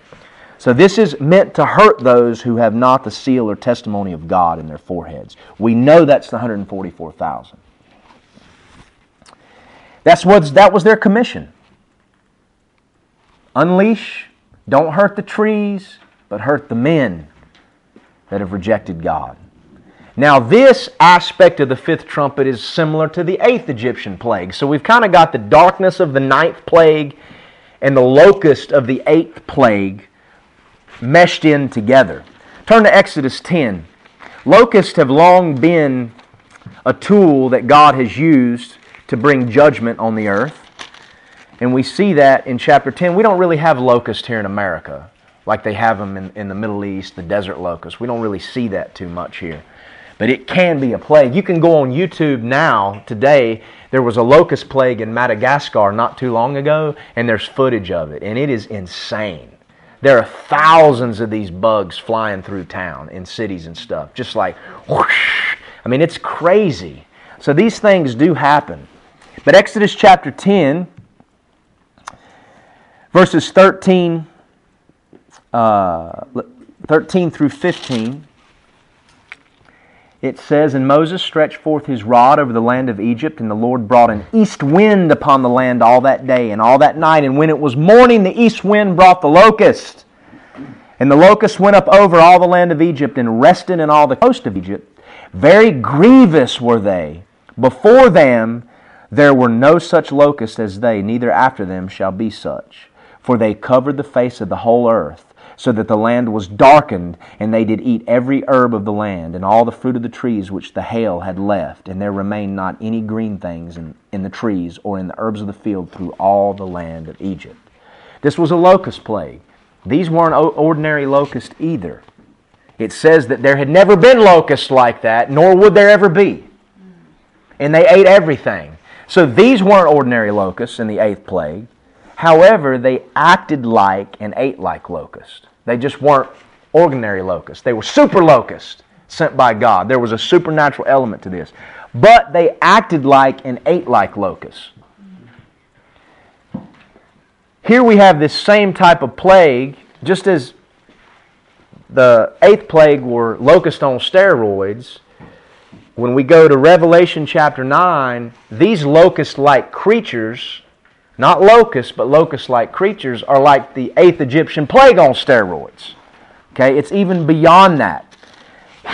So this is meant to hurt those who have not the seal or testimony of God in their foreheads. We know that's the 144,000. That's what's, that was their commission. Unleash, don't hurt the trees, but hurt the men that have rejected God. Now, this aspect of the fifth trumpet is similar to the eighth Egyptian plague. So we've kind of got the darkness of the ninth plague and the locust of the eighth plague meshed in together. Turn to Exodus 10. Locusts have long been a tool that God has used to bring judgment on the earth. And we see that in chapter 10. We don't really have locusts here in America like they have them in, in the Middle East, the desert locusts. We don't really see that too much here but it can be a plague. You can go on YouTube now, today. There was a locust plague in Madagascar not too long ago, and there's footage of it, and it is insane. There are thousands of these bugs flying through town in cities and stuff, just like whoosh. I mean, it's crazy. So these things do happen. But Exodus chapter 10, verses 13, uh, 13 through 15 it says, And Moses stretched forth his rod over the land of Egypt, and the Lord brought an east wind upon the land all that day and all that night. And when it was morning, the east wind brought the locust. And the locust went up over all the land of Egypt and rested in all the coast of Egypt. Very grievous were they. Before them there were no such locusts as they, neither after them shall be such. For they covered the face of the whole earth so that the land was darkened, and they did eat every herb of the land, and all the fruit of the trees which the hail had left, and there remained not any green things in, in the trees or in the herbs of the field through all the land of Egypt. This was a locust plague. These weren't ordinary locusts either. It says that there had never been locusts like that, nor would there ever be. And they ate everything. So these weren't ordinary locusts in the eighth plague. However, they acted like and ate like locusts. They just weren't ordinary locusts. They were super locusts sent by God. There was a supernatural element to this. But they acted like and ate like locusts. Here we have this same type of plague, just as the eighth plague were locusts on steroids. When we go to Revelation chapter 9, these locust like creatures not locusts, but locust like creatures are like the eighth Egyptian plague on steroids. Okay, it's even beyond that.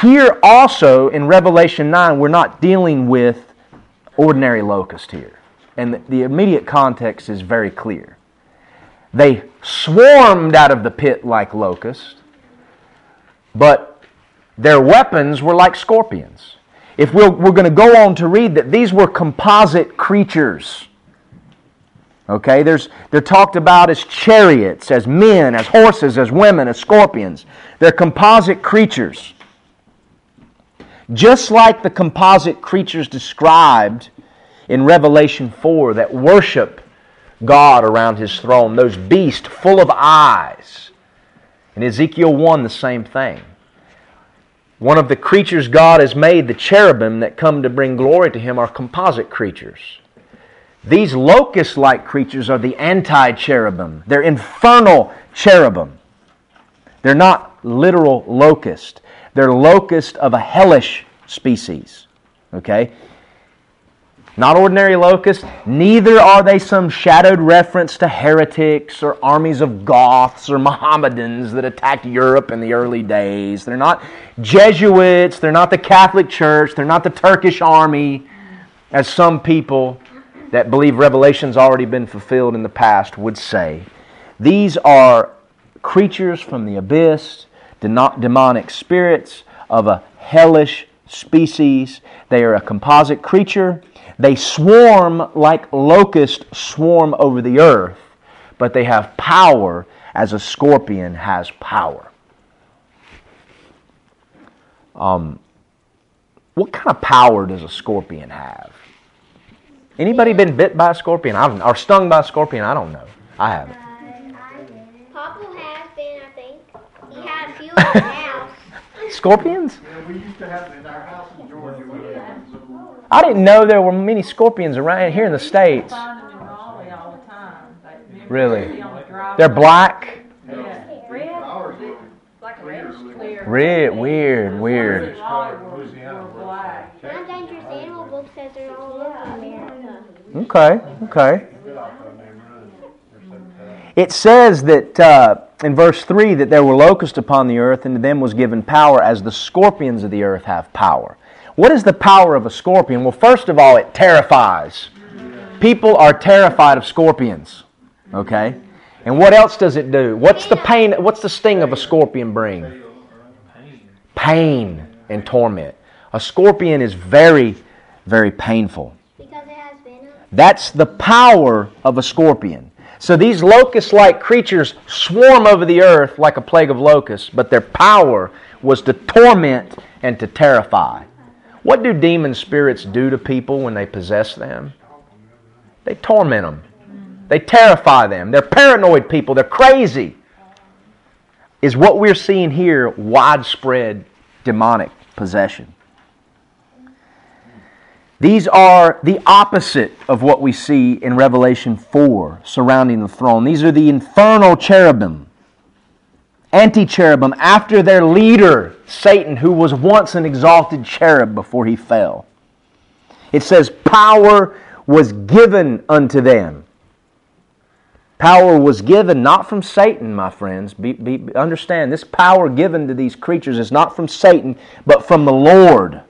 Here also in Revelation 9, we're not dealing with ordinary locust here. And the immediate context is very clear. They swarmed out of the pit like locusts, but their weapons were like scorpions. If we're, we're going to go on to read that these were composite creatures, Okay, There's, they're talked about as chariots, as men, as horses, as women, as scorpions. They're composite creatures. Just like the composite creatures described in Revelation 4 that worship God around his throne, those beasts full of eyes. In Ezekiel 1, the same thing. One of the creatures God has made, the cherubim that come to bring glory to him, are composite creatures. These locust like creatures are the anti cherubim. They're infernal cherubim. They're not literal locust. They're locust of a hellish species. Okay? Not ordinary locusts. Neither are they some shadowed reference to heretics or armies of Goths or Mohammedans that attacked Europe in the early days. They're not Jesuits. They're not the Catholic Church. They're not the Turkish army, as some people that believe Revelation's already been fulfilled in the past would say. These are creatures from the abyss, demonic spirits of a hellish species. They are a composite creature. They swarm like locusts swarm over the earth, but they have power as a scorpion has power. Um, what kind of power does a scorpion have? Anybody been bit by a scorpion? I don't, or stung by a scorpion? I don't know. I haven't. Papa has been, I think. He had a few at his house. Scorpions? Yeah, we used to have in our house in Georgia. We had little- I didn't know there were many scorpions around here in the States. Really? They're in Raleigh all the time. They- Really? see on the driveway. They're black? Yeah, red, Ours were- like a reddish clear. Weird, weird, weird. Raleigh were, were black. My dangerous animal book says they're all over America. Okay, okay. Get off of them, they run. They're so tough. It says that uh, in verse 3 that there were locusts upon the earth, and to them was given power as the scorpions of the earth have power. What is the power of a scorpion? Well, first of all, it terrifies. People are terrified of scorpions. Okay? And what else does it do? What's the pain? What's the sting of a scorpion bring? Pain and torment. A scorpion is very, very painful. Because it has venom. That's the power of a scorpion. So these locust like creatures swarm over the earth like a plague of locusts, but their power was to torment and to terrify. What do demon spirits do to people when they possess them? They torment them, they terrify them. They're paranoid people, they're crazy. Is what we're seeing here widespread demonic possession? These are the opposite of what we see in Revelation 4 surrounding the throne. These are the infernal cherubim, anti cherubim, after their leader, Satan, who was once an exalted cherub before he fell. It says, Power was given unto them. Power was given not from Satan, my friends. Be, be, understand, this power given to these creatures is not from Satan, but from the Lord.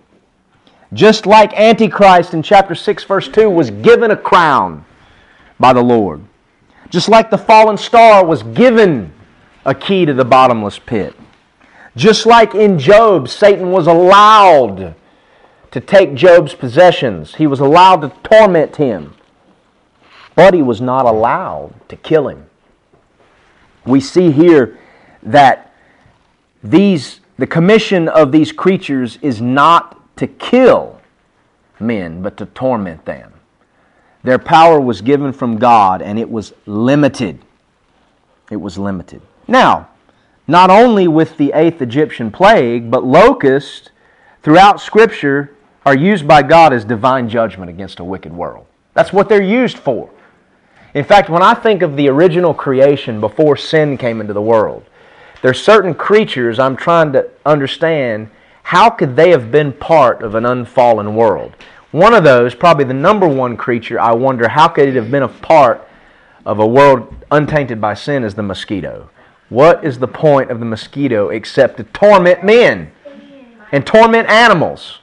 Just like Antichrist in chapter 6, verse 2 was given a crown by the Lord. Just like the fallen star was given a key to the bottomless pit. Just like in Job, Satan was allowed to take Job's possessions, he was allowed to torment him, he was not allowed to kill him. We see here that these, the commission of these creatures is not to kill men, but to torment them. Their power was given from God and it was limited. It was limited. Now, not only with the eighth Egyptian plague, but locusts throughout Scripture are used by God as divine judgment against a wicked world. That's what they're used for. In fact, when I think of the original creation before sin came into the world, there's certain creatures I'm trying to understand how could they have been part of an unfallen world? One of those, probably the number one creature, I wonder how could it have been a part of a world untainted by sin, is the mosquito. What is the point of the mosquito except to torment men and torment animals?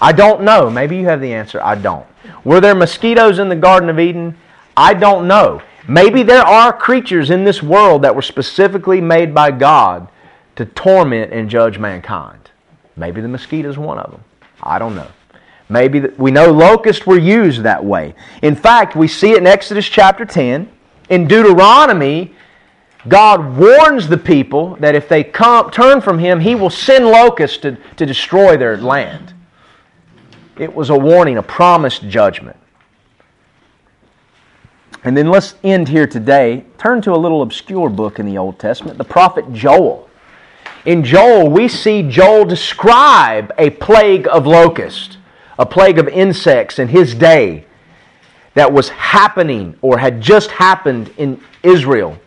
I don't know. Maybe you have the answer. I don't. Were there mosquitoes in the Garden of Eden? I don't know. Maybe there are creatures in this world that were specifically made by God to torment and judge mankind. Maybe the mosquito is one of them. I don't know. Maybe th- we know locusts were used that way. In fact, we see it in Exodus chapter 10. In Deuteronomy, God warns the people that if they come, turn from Him, He will send locusts to, to destroy their land. It was a warning, a promised judgment. And then let's end here today. Turn to a little obscure book in the Old Testament, the prophet Joel. In Joel, we see Joel describe a plague of locusts, a plague of insects in his day that was happening or had just happened in Israel.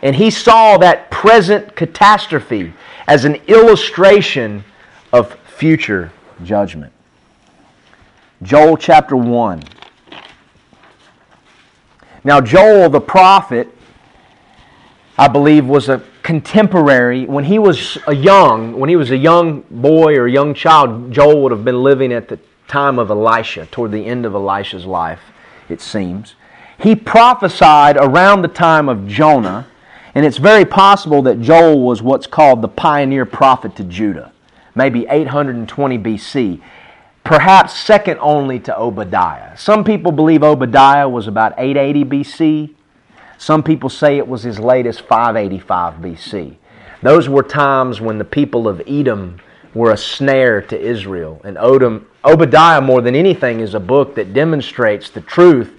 And he saw that present catastrophe as an illustration of future judgment. Joel chapter 1. Now, Joel the prophet, I believe, was a contemporary. When he was a young, when he was a young boy or a young child, Joel would have been living at the time of Elisha, toward the end of Elisha's life, it seems. He prophesied around the time of Jonah, and it's very possible that Joel was what's called the pioneer prophet to Judah, maybe 820 BC perhaps second only to Obadiah. Some people believe Obadiah was about 880 BC. Some people say it was as late as 585 BC. Those were times when the people of Edom were a snare to Israel. And Odom, Obadiah, more than anything, is a book that demonstrates the truth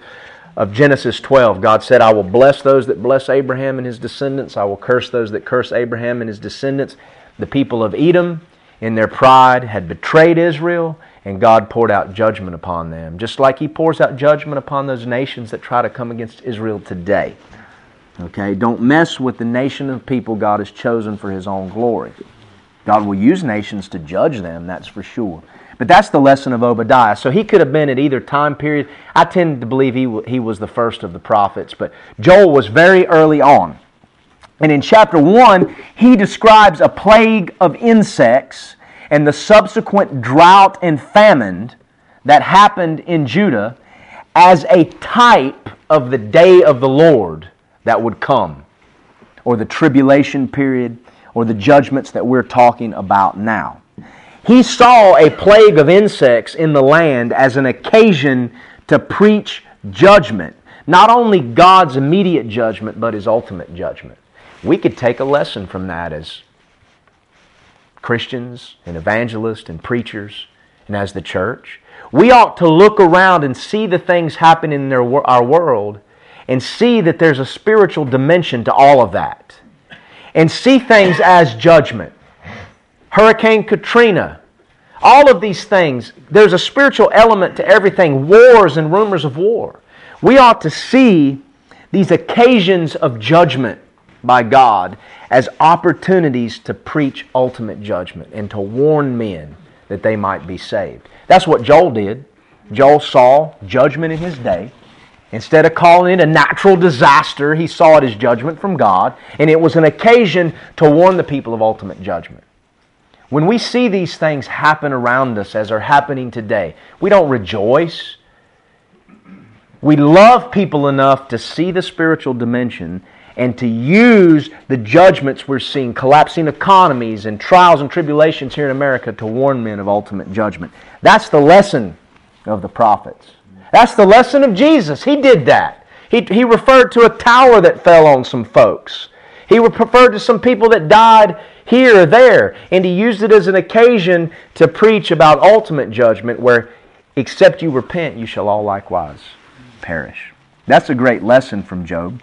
of Genesis 12. God said, I will bless those that bless Abraham and his descendants. I will curse those that curse Abraham and his descendants. The people of Edom, in their pride, had betrayed Israel and God poured out judgment upon them, just like He pours out judgment upon those nations that try to come against Israel today. Okay? Don't mess with the nation of people God has chosen for His own glory. God will use nations to judge them, that's for sure. But that's the lesson of Obadiah. So he could have been at either time period. I tend to believe he, he was the first of the prophets, but Joel was very early on. And in chapter 1, he describes a plague of insects and the subsequent drought and famine that happened in Judah as a type of the day of the Lord that would come, or the tribulation period, or the judgments that we're talking about now. He saw a plague of insects in the land as an occasion to preach judgment. Not only God's immediate judgment, but His ultimate judgment. We could take a lesson from that as Christians and evangelists and preachers and as the church. We ought to look around and see the things happening in their, our world and see that there's a spiritual dimension to all of that. And see things as judgment. Hurricane Katrina, all of these things, there's a spiritual element to everything, wars and rumors of war. We ought to see these occasions of judgment by God as opportunities to preach ultimate judgment and to warn men that they might be saved. That's what Joel did. Joel saw judgment in his day. Instead of calling it a natural disaster, he saw it as judgment from God, and it was an occasion to warn the people of ultimate judgment. When we see these things happen around us as are happening today, we don't rejoice. We love people enough to see the spiritual dimension and to use the judgments we're seeing, collapsing economies and trials and tribulations here in America to warn men of ultimate judgment. That's the lesson of the prophets. That's the lesson of Jesus. He did that. He, he referred to a tower that fell on some folks. He referred to some people that died here or there, and he used it as an occasion to preach about ultimate judgment where, except you repent, you shall all likewise perish. That's a great lesson from Joel.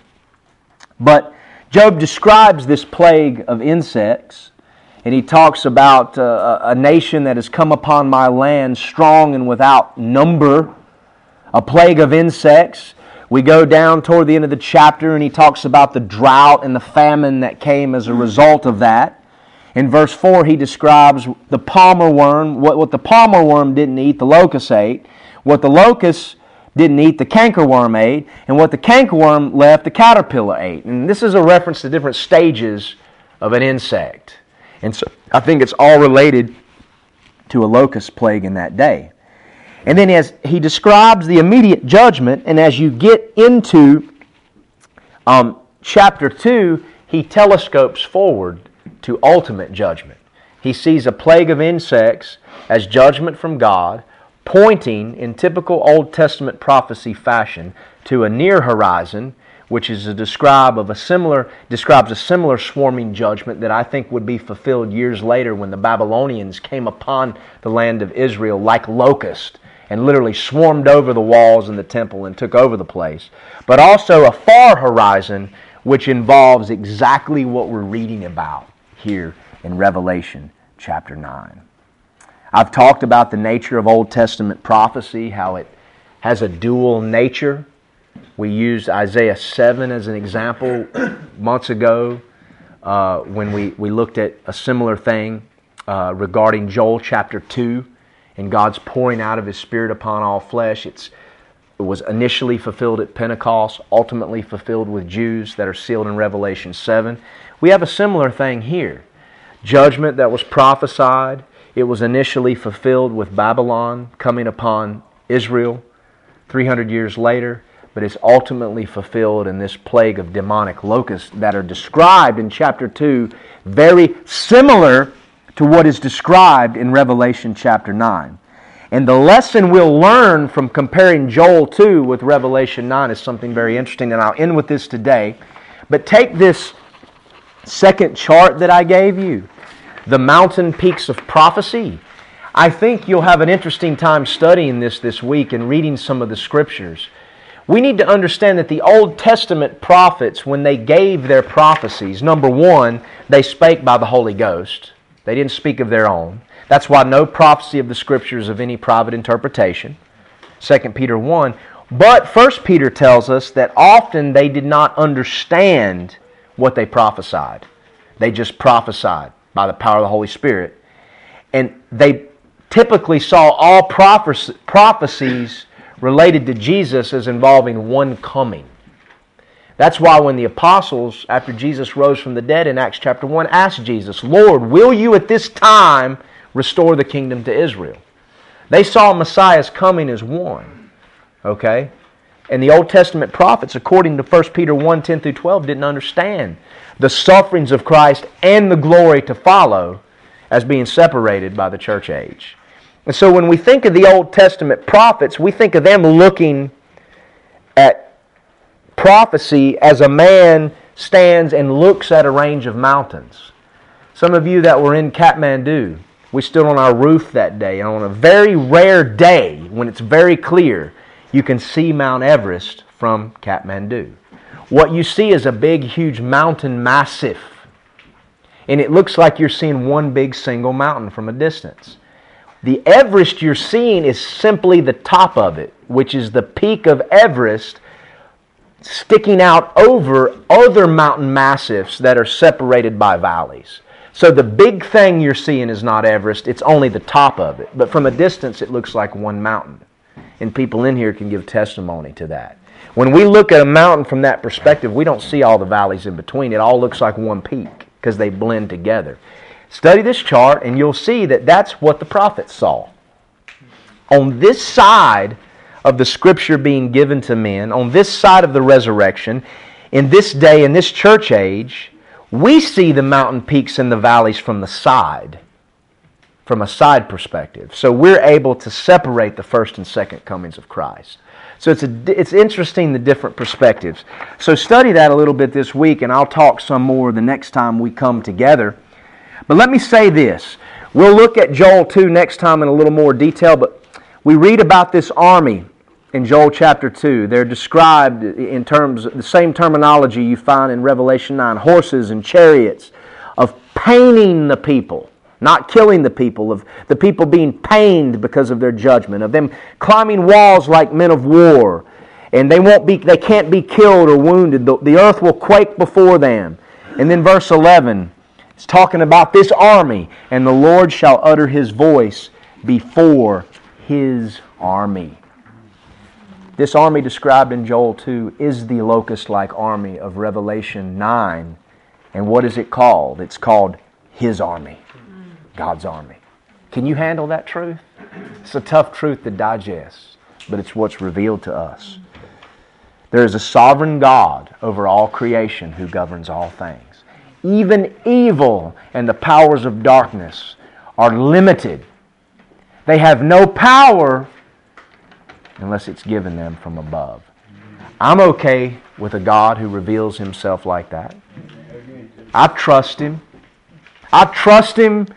But Joel describes this plague of insects, and he talks about uh, a nation that has come upon my land strong and without number, a plague of insects. We go down toward the end of the chapter, and he talks about the drought and the famine that came as a result of that. In verse 4, he describes the palmer worm, what, what the palmer worm didn't eat, the locust ate. What the locust didn't eat, the cankerworm ate, and what the cankerworm left, the caterpillar ate. And this is a reference to different stages of an insect. And so I think it's all related to a locust plague in that day. And then as he describes the immediate judgment, and as you get into um, chapter 2, he telescopes forward to ultimate judgment. He sees a plague of insects as judgment from God, pointing in typical Old Testament prophecy fashion to a near horizon, which is a describe of a similar describes a similar swarming judgment that I think would be fulfilled years later when the Babylonians came upon the land of Israel like locusts and literally swarmed over the walls and the temple and took over the place. But also a far horizon which involves exactly what we're reading about here in Revelation chapter 9. I've talked about the nature of Old Testament prophecy, how it has a dual nature. We used Isaiah 7 as an example months ago uh, when we, we looked at a similar thing uh, regarding Joel chapter 2 and God's pouring out of His Spirit upon all flesh. It's, it was initially fulfilled at Pentecost, ultimately fulfilled with Jews that are sealed in Revelation 7. We have a similar thing here. Judgment that was prophesied it was initially fulfilled with Babylon coming upon Israel 300 years later, but it's ultimately fulfilled in this plague of demonic locusts that are described in chapter 2, very similar to what is described in Revelation chapter 9. And the lesson we'll learn from comparing Joel 2 with Revelation 9 is something very interesting, and I'll end with this today. But take this second chart that I gave you the mountain peaks of prophecy. I think you'll have an interesting time studying this this week and reading some of the scriptures. We need to understand that the Old Testament prophets, when they gave their prophecies, number one, they spake by the Holy Ghost. They didn't speak of their own. That's why no prophecy of the scriptures of any private interpretation. 2 Peter 1. But 1 Peter tells us that often they did not understand what they prophesied. They just prophesied by the power of the Holy Spirit. And they typically saw all prophecies related to Jesus as involving one coming. That's why when the apostles, after Jesus rose from the dead in Acts chapter 1, asked Jesus, Lord, will you at this time restore the kingdom to Israel? They saw Messiah's coming as one. Okay? And the Old Testament prophets, according to 1 Peter 1 10 through 12, didn't understand the sufferings of Christ and the glory to follow as being separated by the church age. And so when we think of the Old Testament prophets, we think of them looking at prophecy as a man stands and looks at a range of mountains. Some of you that were in Kathmandu, we stood on our roof that day, and on a very rare day, when it's very clear, you can see Mount Everest from Kathmandu. What you see is a big, huge mountain massif. And it looks like you're seeing one big single mountain from a distance. The Everest you're seeing is simply the top of it, which is the peak of Everest sticking out over other mountain massifs that are separated by valleys. So the big thing you're seeing is not Everest, it's only the top of it. But from a distance, it looks like one mountain. And people in here can give testimony to that. When we look at a mountain from that perspective, we don't see all the valleys in between. It all looks like one peak because they blend together. Study this chart and you'll see that that's what the prophets saw. On this side of the scripture being given to men, on this side of the resurrection, in this day, in this church age, we see the mountain peaks and the valleys from the side, from a side perspective. So we're able to separate the first and second comings of Christ. So it's, a, it's interesting the different perspectives. So study that a little bit this week, and I'll talk some more the next time we come together. But let me say this. We'll look at Joel 2 next time in a little more detail, but we read about this army in Joel chapter 2. They're described in terms the same terminology you find in Revelation 9 horses and chariots of paining the people not killing the people, of the people being pained because of their judgment, of them climbing walls like men of war, and they won't be they can't be killed or wounded. The, the earth will quake before them. And then verse 11 it's talking about this army, and the Lord shall utter his voice before his army. This army described in Joel 2 is the locust like army of Revelation 9. And what is it called? It's called his army. God's army. Can you handle that truth? It's a tough truth to digest, but it's what's revealed to us. There is a sovereign God over all creation who governs all things. Even evil and the powers of darkness are limited. They have no power unless it's given them from above. I'm okay with a God who reveals himself like that. I trust him. I trust him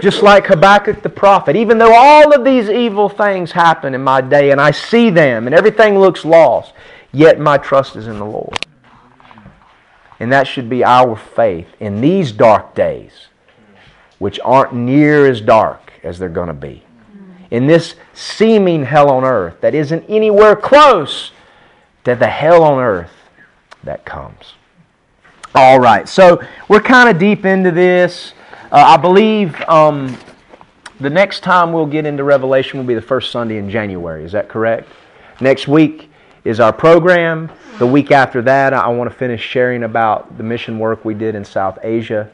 just like Habakkuk the prophet. Even though all of these evil things happen in my day and I see them and everything looks lost, yet my trust is in the Lord. And that should be our faith in these dark days, which aren't near as dark as they're going to be. In this seeming hell on earth that isn't anywhere close to the hell on earth that comes. All right, so we're kind of deep into this. Uh, I believe um, the next time we'll get into Revelation will be the first Sunday in January. Is that correct? Next week is our program. The week after that, I want to finish sharing about the mission work we did in South Asia.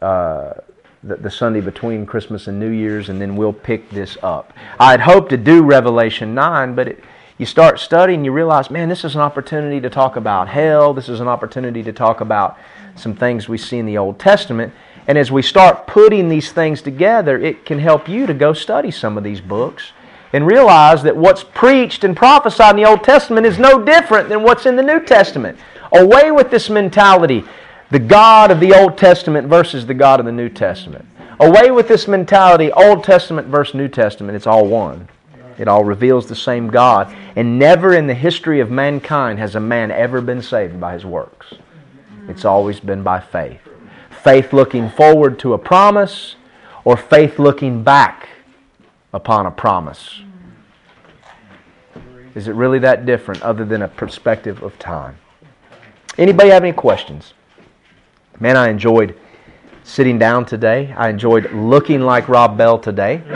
Uh, the, the, Sunday between Christmas and New Year's, and then we'll pick this up. I had hoped to do Revelation 9, but it, you start studying, you realize, man, this is an opportunity to talk about hell. This is an opportunity to talk about some things we see in the Old Testament. And as we start putting these things together, it can help you to go study some of these books and realize that what's preached and prophesied in the Old Testament is no different than what's in the New Testament. Away with this mentality the God of the Old Testament versus the God of the New Testament. Away with this mentality Old Testament versus New Testament. It's all one. It all reveals the same God. And never in the history of mankind has a man ever been saved by his works. It's always been by faith. Faith looking forward to a promise, or faith looking back upon a promise. Is it really that different other than a perspective of time? Anybody have any questions? Man, I enjoyed sitting down today. I enjoyed looking like Rob Bell today.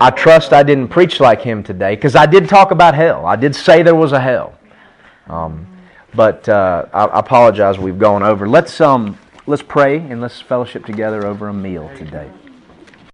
I trust I didn't preach like him today because I did talk about hell. I did say there was a hell. Um, but uh, I, I, apologize. We've gone over. Let's um, let's pray and let's fellowship together over a meal today.